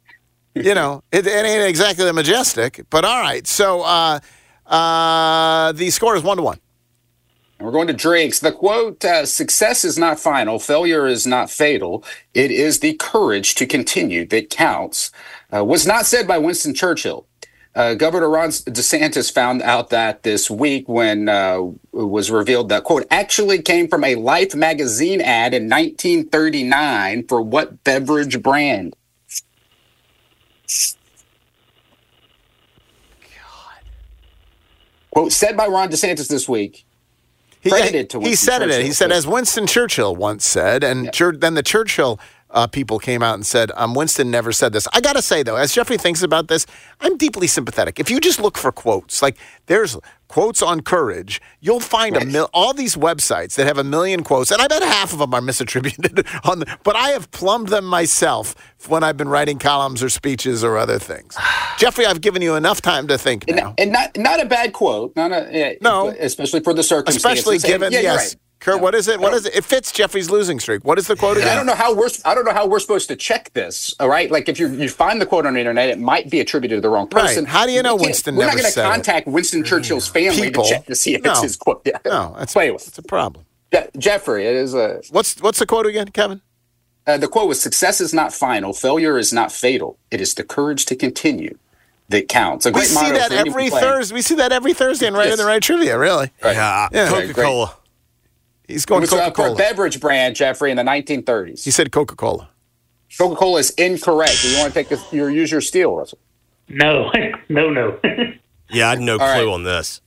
you know, it, it ain't exactly the majestic. But all right. So uh, uh, the score is one to one. We're going to drinks. The quote uh, Success is not final, failure is not fatal. It is the courage to continue that counts. Uh, was not said by Winston Churchill. Uh, Governor Ron DeSantis found out that this week when uh, it was revealed that quote actually came from a Life magazine ad in 1939 for what beverage brand? God. Quote said by Ron DeSantis this week. He, credited to he said it. Churchill. He said, as Winston Churchill once said, and Chur- then the Churchill uh, people came out and said, um, Winston never said this. I got to say, though, as Jeffrey thinks about this, I'm deeply sympathetic. If you just look for quotes, like there's quotes on courage, you'll find a mil- all these websites that have a million quotes, and I bet half of them are misattributed. on the, But I have plumbed them myself when I've been writing columns or speeches or other things. Jeffrey, I've given you enough time to think now. and not not a bad quote. Not a yeah, No. especially for the circumstances. Especially given, Yeah, you're yes. right. Kurt, what is it? What is it? It fits Jeffrey's losing streak. What is the quote And I don't know how we're I don't know how we're supposed to check this. All right, like if you you find the quote on the internet, it might be attributed to the wrong person. Right. person. How do you know We Winston We're not going to said it? contact Winston Churchill's family People. to check to see if No. it's his quote. Yeah. No, that's Play with. It's a problem. Je- Jeffrey, it is a. What's what's the quote again, Kevin? Uh, the quote was: "Success is not final. Failure is not fatal. It is the courage to continue that counts." A We see that every. Thursday. We see that every Thursday in Right Yes. in the Right Trivia. Really? Right. Yeah, Yeah. Coca Cola. He's going was uh, Coca for a Cola. beverage brand, Jeffrey, in the 1930s. He said Coca Cola. Coca Cola is incorrect. Do you want to take this, your use your steal, Russell? No, no, no. Yeah, I had no All clue right. on this.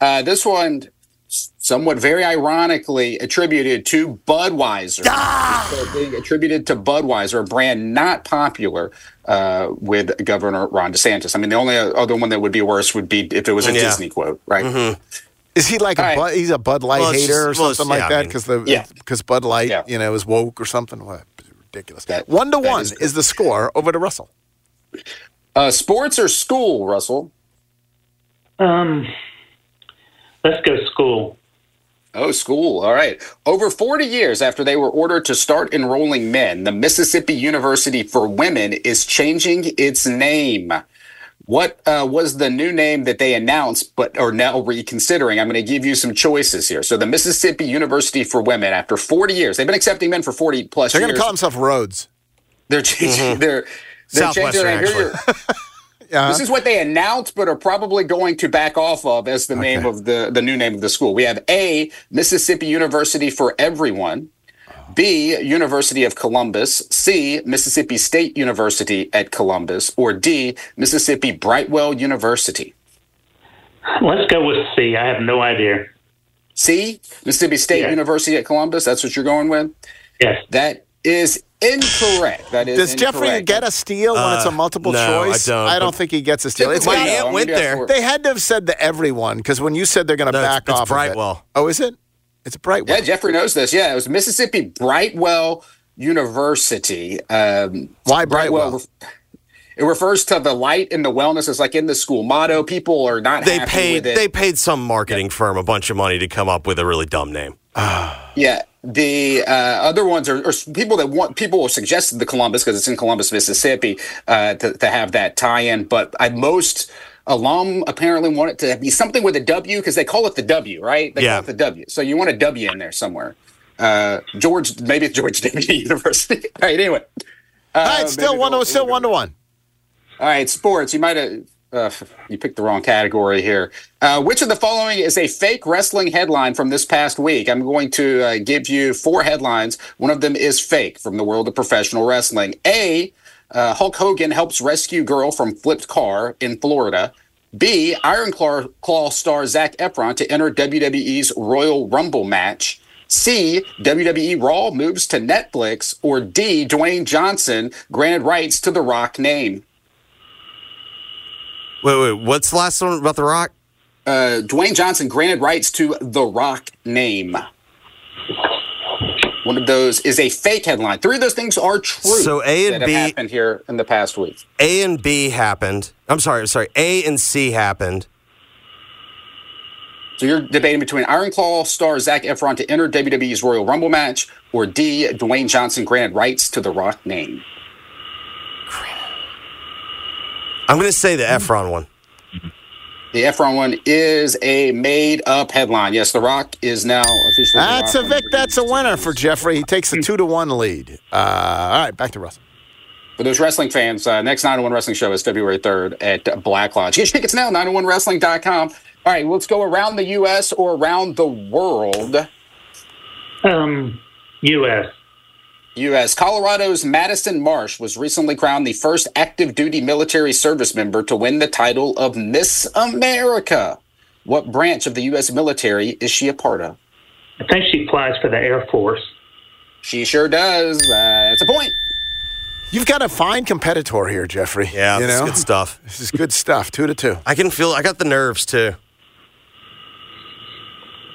Uh, this one, somewhat very ironically, attributed to Budweiser. So being attributed to Budweiser, a brand not popular uh, with Governor Ron DeSantis. I mean, the only other one that would be worse would be if it was a Yeah. Disney quote, right? Is he like a All right. Bud, he's a Bud Light Well, it's hater or just- well, it's- something like yeah, I that mean- because the Yeah. because Bud Light Yeah. you know is woke or something? What ridiculous. That- one to one is is, the score over to Russell. Uh, sports or school, Russell? um, let's go school. Oh, school. All right. Over 40 years after they were ordered to start enrolling men, the Mississippi University for Women is changing its name. What uh, was the new name that they announced, but are now reconsidering? I'm going to give you some choices here. So, the Mississippi University for Women, after 40 years, they've been accepting men for 40 plus years. They're going to call themselves Rhodes. They're changing. They're they're changing. Southwestern, their- here actually. you're- This is what they announced, but are probably going to back off of as the name of the the new name of the school. We have A Mississippi University for Everyone. B, University of Columbus, C, Mississippi State University at Columbus, or D, Mississippi Brightwell University. Let's go with C. I have no idea. C, Mississippi State Yeah. University at Columbus. That's what you're going with. Yes. That is incorrect. That is Does Jeffrey get a steal when it's a Uh, multiple no, I choice? don't, think he gets a steal. It's Typically, got- Aunt went there. They had to have said to everyone because when you said they're going to No, it's- back it's off. Brightwell. Of it, oh, is it? It's Brightwell. Yeah, Jeffrey knows this. Yeah, it was Mississippi Brightwell University. Um, Why Brightwell? It refers to the light and the wellness. It's like in the school motto. People are not They happy paid with it. they paid some marketing firm a bunch of money to come up with a really dumb name. Yeah, the uh, other ones are, are people that want people suggested the Columbus because it's in Columbus, Mississippi, uh, to, to have that tie-in. But I, most alum apparently want it to be something with a W because they call it the W, right? They Yeah. call it the W. So you want a W in there somewhere. Uh, George, maybe it's George W. University. All right. Anyway. All Uh, right, still one to still one to one. all right, sports. You might have uh, you picked the wrong category here. Uh, which of the following is a fake wrestling headline from this past week? I'm going to uh, give you four headlines. One of them is fake from the world of professional wrestling. A. Uh, Hulk Hogan helps rescue girl from flipped car in Florida. B. Iron Claw, Claw star Zac Efron to enter WWE's Royal Rumble match. C. WWE Raw moves to Netflix. Or D. Dwayne Johnson granted rights to the Rock name. Wait, wait, what's the last one about The Rock? Uh, Dwayne Johnson granted rights to the Rock name. One of those is a fake headline. Three of those things are true. So A and B- happened here in the past week. A and B happened. I'm sorry, I'm sorry. A and C happened. So you're debating between Iron Claw star Zac Efron to enter WWE's Royal Rumble match, or D. Dwayne Johnson granted rights to the Rock name. I'm going to say the Efron one. The Efron one is a made-up headline. Yes, The Rock is now officially. That's a Vic. That's a winner for Jeffrey. He takes a two to one lead. Uh, all right, back to Russell. For those wrestling fans, uh, next 901 Wrestling Show is February 3rd at Black Lodge. Get your tickets now, 901wrestling.com. All right, let's go around the U.S. or around the world. Um, U.S. U.S. Colorado's Madison Marsh was recently crowned the first active duty military service member to win the title of Miss America. What branch of the U.S. military is she a part of? I think she applies for the Air Force. She sure does. Uh, that's a point. You've got a fine competitor here, Jeffrey. Yeah, you this is know? good stuff. This is good stuff. Two to two. I can feel. I got the nerves too.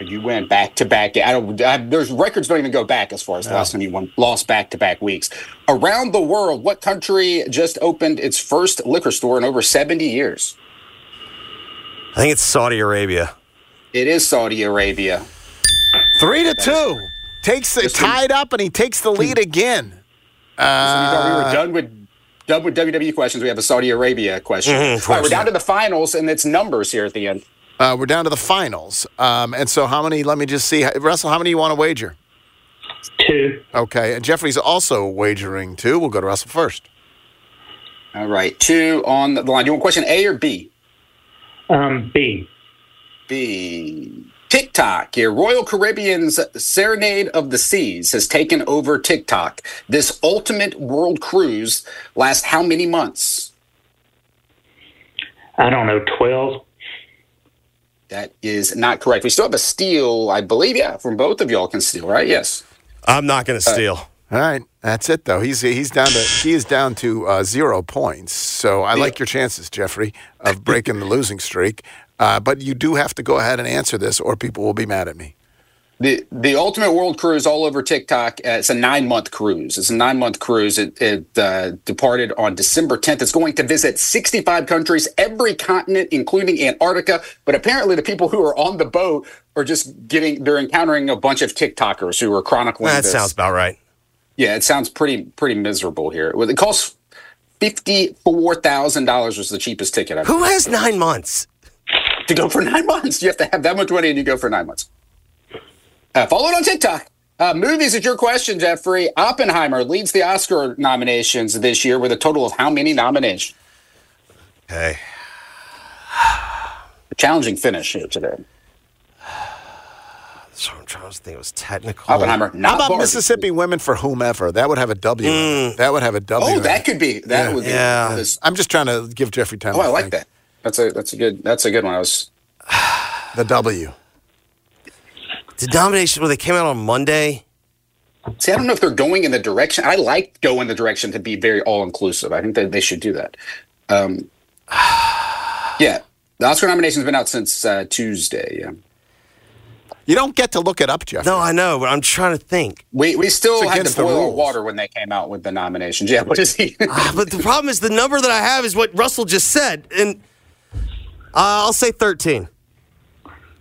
You went back to back. I don't. I, there's records don't even go back as far as the last time you won, lost back to back weeks. Around the world, what country just opened its first liquor store in over 70 years? I think it's Saudi Arabia. It is Saudi Arabia. Three to two. Takes the tied up and he takes the lead again. So we thought we Uh, were done with done with WWE questions. We have a Saudi Arabia question. Mhm, All right, we're down to the finals, and it's numbers here at the end. Uh, we're down to the finals. Um, and so, how many? Let me just see. Russell, how many you want to wager? Two. Okay. And Jeffrey's also wagering two. We'll go to Russell first. All right, two on the line. Do you want question A or B? Um, B. B. TikTok here. Royal Caribbean's Serenade of the Seas has taken over TikTok. This ultimate world cruise lasts how many months? I don't know, 12. That is not correct. We still have a steal, I believe. Yeah, from both of y'all can steal, right? Yes. I'm not going to steal. All right. That's it, though. He's he's down to he is down to uh, zero points. So I like your chances, Jeffrey, of breaking the losing streak. Uh, but you do have to go ahead and answer this, or people will be mad at me. The the ultimate world cruise all over TikTok. Uh, it's a nine month cruise. It's a nine month cruise. It, it uh, departed on December 10th. It's going to visit 65 countries, every continent, including Antarctica. But apparently, the people who are on the boat are just getting they're encountering a bunch of TikTokers who are chronicling. That this. sounds about right. Yeah, it sounds pretty pretty miserable here. It costs fifty-four thousand dollars was the cheapest ticket. I've Who has nine months? to go for nine months? You have to have that much money, and you go for nine months. Uh, follow it on TikTok. Uh, movies is your question, Jeffrey. Oppenheimer leads the Oscar nominations this year with a total of how many nominations? Okay. A challenging finish here today. So I'm trying to think. It was technical. Oppenheimer, How not about Barbie. Mississippi Women for Whomever? That would have a W. in it. That would have a W. Oh, that could be. That Yeah. would be. Yeah. this- I'm just trying to give Jeffrey time. Oh, I like think. that. That's a that's a good that's a good one. I was The W. The nomination, well, they came out on Monday. see. I don't know if they're going in the direction. I like go in the direction to be very all inclusive. I think that they should do that. Um, yeah, the Oscar nomination's been out since uh, Tuesday. Yeah. You don't get to look it up, Geoff. No, I know, but I'm trying to think. We we still It's had to against the boil rules. water when they came out with the nominations. Yeah, what is he? Ah, but the problem is the number that I have is what Russell just said, and uh, I'll say 13.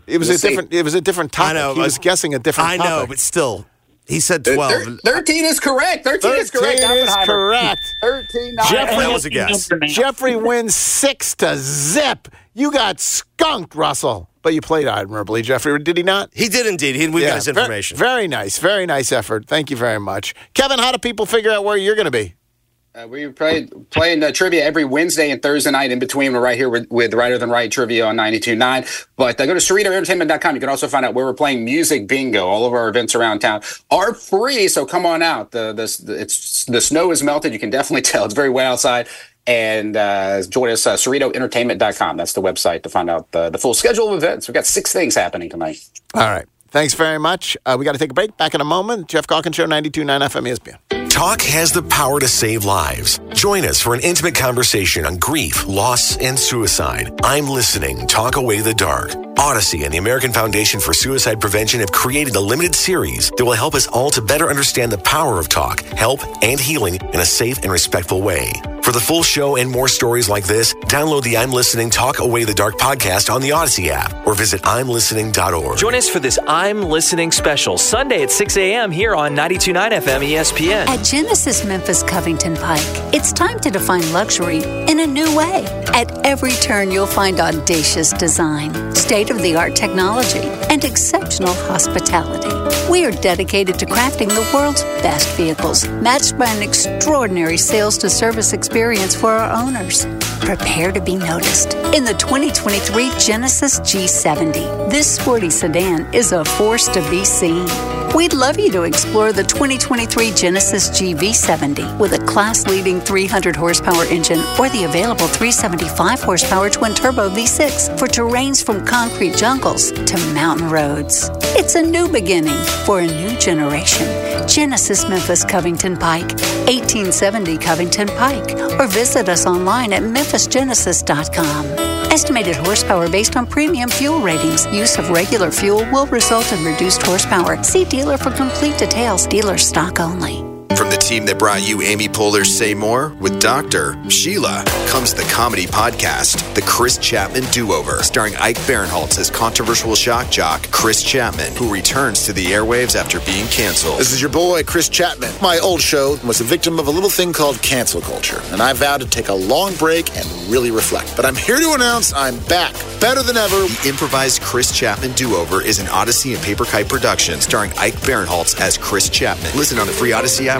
It was We'll a see. different. It was a different topic. I know, He was but- guessing a different. I know, topic. but still, he said 12. Thir- Thirteen is correct. Thirteen, is correct. 13 is Oppenheimer. correct. Thirteen. Jeffrey- that was a guess. Jeffrey wins six to zip. You got skunked, Russell. But you played admirably, Jeffrey. Did he not? He did indeed. He, we got his ver- information. Very, nice. Very nice effort. Thank you very much. Kevin, how do people figure out where you're going to be? Uh, we play playing uh, trivia every Wednesday and Thursday night. In between, we're right here with, with Righter Than Wright trivia on 92.9. But uh, go to CerritoEntertainment.com. You can also find out where we're playing music bingo. All of our events around town are free, so come on out. The the, it's the snow is melted. You can definitely tell it's very wet outside. And uh, join us, uh, CerritoEntertainment.com. That's the website to find out the, the full schedule of events. We've got six things happening tonight. All right. Thanks very much. Uh, we got to take a break. Back in a moment. Geoff Calkin Show, 92.9 FM ESPN. Talk has the power to save lives. Join us for an intimate conversation on grief, loss, and suicide. I'm listening. Talk away the dark. Audacy and the American Foundation for Suicide Prevention have created a limited series that will help us all to better understand the power of talk, help, and healing in a safe and respectful way. For the full show and more stories like this, download the I'm Listening Talk Away the Dark podcast on the Audacy app or visit imlistening.org. Join us for this I'm Listening special Sunday at 6 a.m. here on 92.9 FM ESPN. At Genesis Memphis Covington Pike, it's time to define luxury in a new way. At every turn, you'll find audacious design, state of the art technology, and exceptional hospitality. We are dedicated to crafting the world's best vehicles, matched by an extraordinary sales to service experience for our owners. Prepare to be noticed in the 2023 Genesis G70. This sporty sedan is a force to be seen. We'd love you to explore the 2023 Genesis GV70 with a class leading 300 horsepower engine or the available 375 horsepower twin turbo V6 for terrains from concrete jungles to mountain roads. It's a new beginning for a new generation. Genesis Memphis Covington Pike, 1870 Covington Pike, or visit us online at memphisgenesis.com. Estimated horsepower based on premium fuel ratings. Use of regular fuel will result in reduced horsepower. See dealer for complete details. Dealer stock only. From the team that brought you Amy Poehler's Say More with Dr. Sheila comes the comedy podcast, The Chris Chapman Do-Over, starring Ike Barinholtz as controversial shock jock Chris Chapman, who returns to the airwaves after being canceled. This is your boy, Chris Chapman. My old show was a victim of a little thing called cancel culture, and I vowed to take a long break and really reflect. But I'm here to announce I'm back, better than ever. The improvised Chris Chapman Do-Over is an Audacy and Paper Kite production starring Ike Barinholtz as Chris Chapman. Listen on the free Audacy app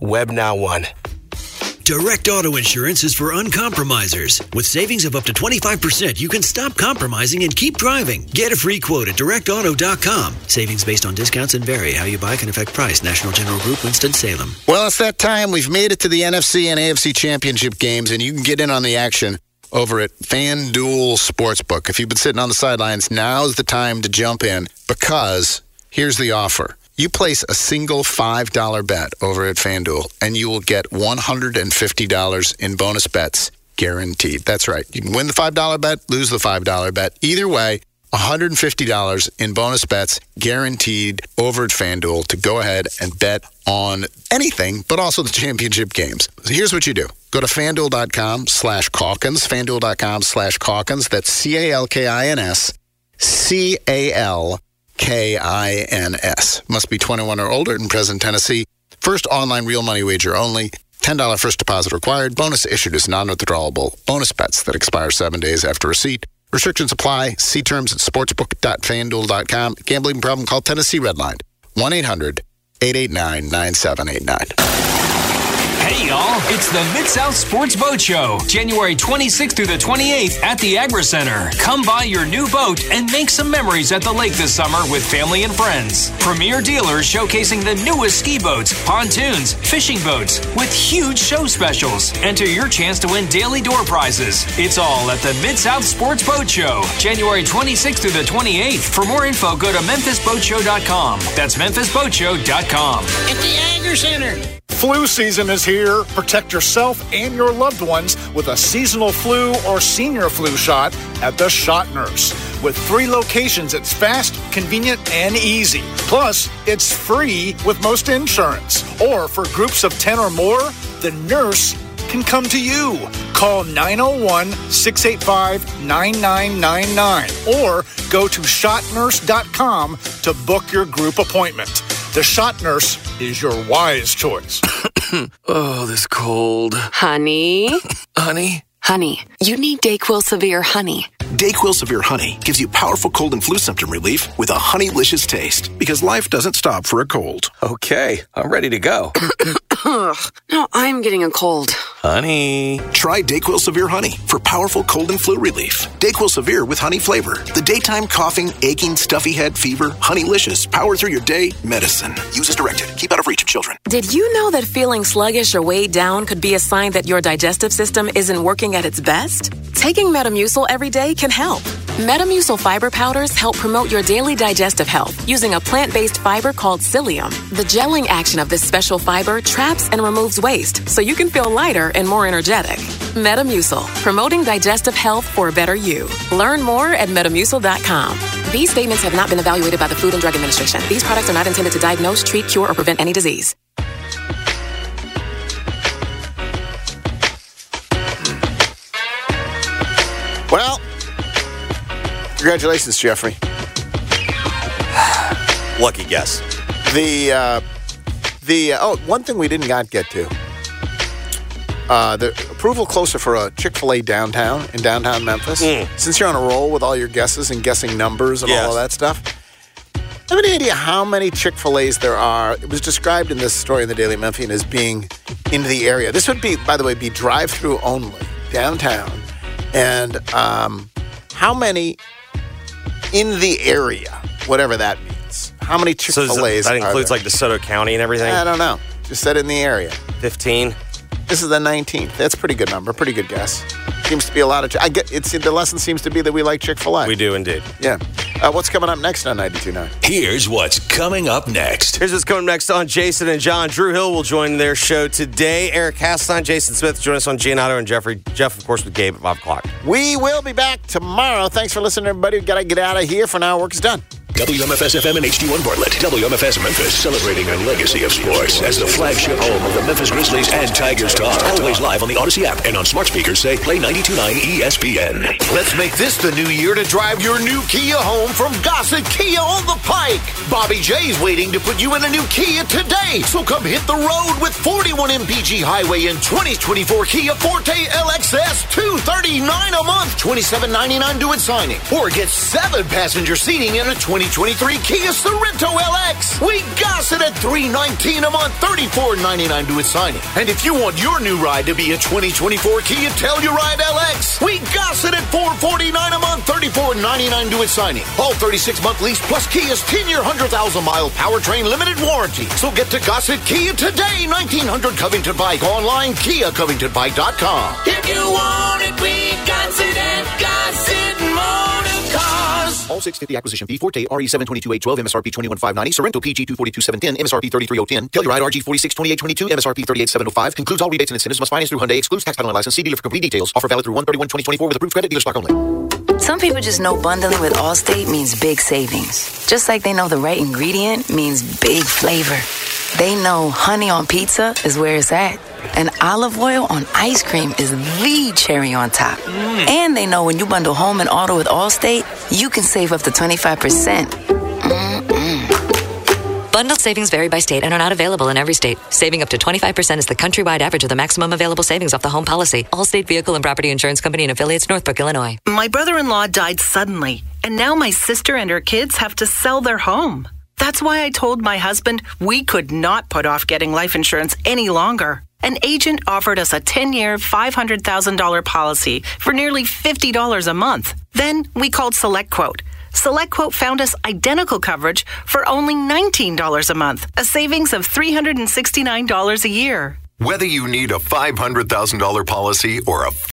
Web Now 1. Direct auto insurance is for uncompromisers. With savings of up to 25%, you can stop compromising and keep driving. Get a free quote at directauto.com. Savings based on discounts and vary. How you buy can affect price. National General Group, Winston-Salem. Well, it's that time. We've made it to the NFC and AFC championship games, and you can get in on the action over at FanDuel Sportsbook. If you've been sitting on the sidelines, now's the time to jump in because here's the offer. You place a single $5 bet over at FanDuel, and you will get $150 in bonus bets guaranteed. That's right. You can win the $5 bet, lose the $5 bet. Either way, $150 in bonus bets guaranteed over at FanDuel to go ahead and bet on anything, but also the championship games. So here's what you do. Go to fanduel.com slash Calkins, fanduel.com slash Calkins. That's C A L K I N S, C A L K I N S. Must be 21 or older in present Tennessee. First online real money wager only. $10 first deposit required. Bonus issued is non withdrawable. Bonus bets that expire seven days after receipt. Restrictions apply. See terms at sportsbook.fanduel.com. Gambling problem? Call Tennessee Redline 1 800 889 9789. Hey y'all, it's the Mid South Sports Boat Show, January 26th through the 28th at the Agri Center. Come buy your new boat and make some memories at the lake this summer with family and friends. Premier dealers showcasing the newest ski boats, pontoons, fishing boats with huge show specials. Enter your chance to win daily door prizes. It's all at the Mid South Sports Boat Show, January 26th through the 28th. For more info, go to memphisboatshow.com. That's memphisboatshow.com. At the Agri Center. Flu season is here. Protect yourself and your loved ones with a seasonal flu or senior flu shot at the Shot Nurse. With three locations, it's fast, convenient, and easy. Plus, it's free with most insurance. Or for groups of 10 or more, the nurse can come to you. Call 901 685 9999 or go to shotnurse.com to book your group appointment. The Shot Nurse is your wise choice. oh, this cold. Honey? Honey? Honey, you need Dayquil Severe Honey. Dayquil Severe Honey gives you powerful cold and flu symptom relief with a honeylicious taste because life doesn't stop for a cold. Okay, I'm ready to go. no, I'm getting a cold. Honey. Try Dayquil Severe Honey for powerful cold and flu relief. Dayquil Severe with honey flavor. The daytime coughing, aching, stuffy head, fever, honeylicious, power through your day medicine. Use as directed. Keep out of reach of children. Did you know that feeling sluggish or weighed down could be a sign that your digestive system isn't working at its best? Taking Metamucil every day can help. Metamucil fiber powders help promote your daily digestive health using a plant based fiber called psyllium. The gelling action of this special fiber traps and removes waste so you can feel lighter and more energetic. Metamucil, promoting digestive health for a better you. Learn more at metamucil.com. These statements have not been evaluated by the Food and Drug Administration. These products are not intended to diagnose, treat, cure, or prevent any disease. Congratulations, Jeffrey. Lucky guess. The uh, the uh, oh, one thing we did not get to. Uh, the approval closer for a Chick Fil A downtown in downtown Memphis. Since you're on a roll with all your guesses and guessing numbers and all of that stuff, have any idea how many Chick Fil A's there are? It was described in this story in the Daily Memphian as being in the area. This would be, by the way, be drive-through only downtown, and um, how many in the area, whatever that means. How many Chick So Fil A's? that includes like DeSoto County and everything? I don't know. Just said in the area. 15. This is the 19th. That's a pretty good number. Pretty good guess. Seems to be a lot of. I get. It's the lesson seems to be that we like Chick Fil A. We do indeed. Yeah. Uh, what's coming up next on 92.9? Here's what's coming up next. Here's what's coming next on Jason and John. Drew Hill will join their show today. Eric Hasseltine, Jason Smith join us on Giannotto and Jeffrey. Jeff, of course, with Gabe at 5 o'clock. We will be back tomorrow. Thanks for listening, everybody. We got to get out of here for now. Work is done. WMFS FM and HD1 Bartlett. WMFS Memphis celebrating a legacy of sports as the flagship home of the Memphis Grizzlies and Tigers talk. Always live on the Audacy app and on smart speakers say play 92.9 ESPN. Let's make this the new year to drive your new Kia home from Gossett Kia on the Pike. Bobby J's waiting to put you in a new Kia today. So come hit the road with 41 MPG Highway and 2024 Kia Forte LXS 239 a month, 27.99 due at signing. Or get seven passenger seating in a 2024 2023 Kia Sorento LX. We got it at 319 a month, $34.99 to its signing. And if you want your new ride to be a 2024 Kia Telluride LX, we got it at 449 a month, $34.99 to its signing. All 36 month lease plus Kia's 10 year 100,000 mile powertrain limited warranty. So get to Gossett Kia today, 1900 Covington Pike online, KiaCovingtonPike.com. If you want it, we got it at Gossett. All 650 acquisition fee. Forte RE722 MSRP 21590. Sorento PG 242 MSRP 33010. Telluride RG 462822 MSRP 38705. Includes all rebates and incentives. Must finance through Hyundai. Excludes tax title and license. See dealer for complete details. Offer valid through 131 2024 with approved credit. Dealer stock only. Some people just know bundling with Allstate means big savings. Just like they know the right ingredient means big flavor. They know honey on pizza is where it's at. And olive oil on ice cream is the cherry on top. Mm. And they know when you bundle home and auto with Allstate, you can save up to 25%. Bundled savings vary by state and are not available in every state. Saving up to 25% is the countrywide average of the maximum available savings off the home policy. Allstate Vehicle and Property Insurance Company and affiliates, Northbrook, Illinois. My brother in law died suddenly, and now my sister and her kids have to sell their home. That's why I told my husband we could not put off getting life insurance any longer. An agent offered us a 10 year, $500,000 policy for nearly $50 a month. Then we called SelectQuote. SelectQuote found us identical coverage for only $19 a month, a savings of $369 a year. Whether you need a $500,000 policy or a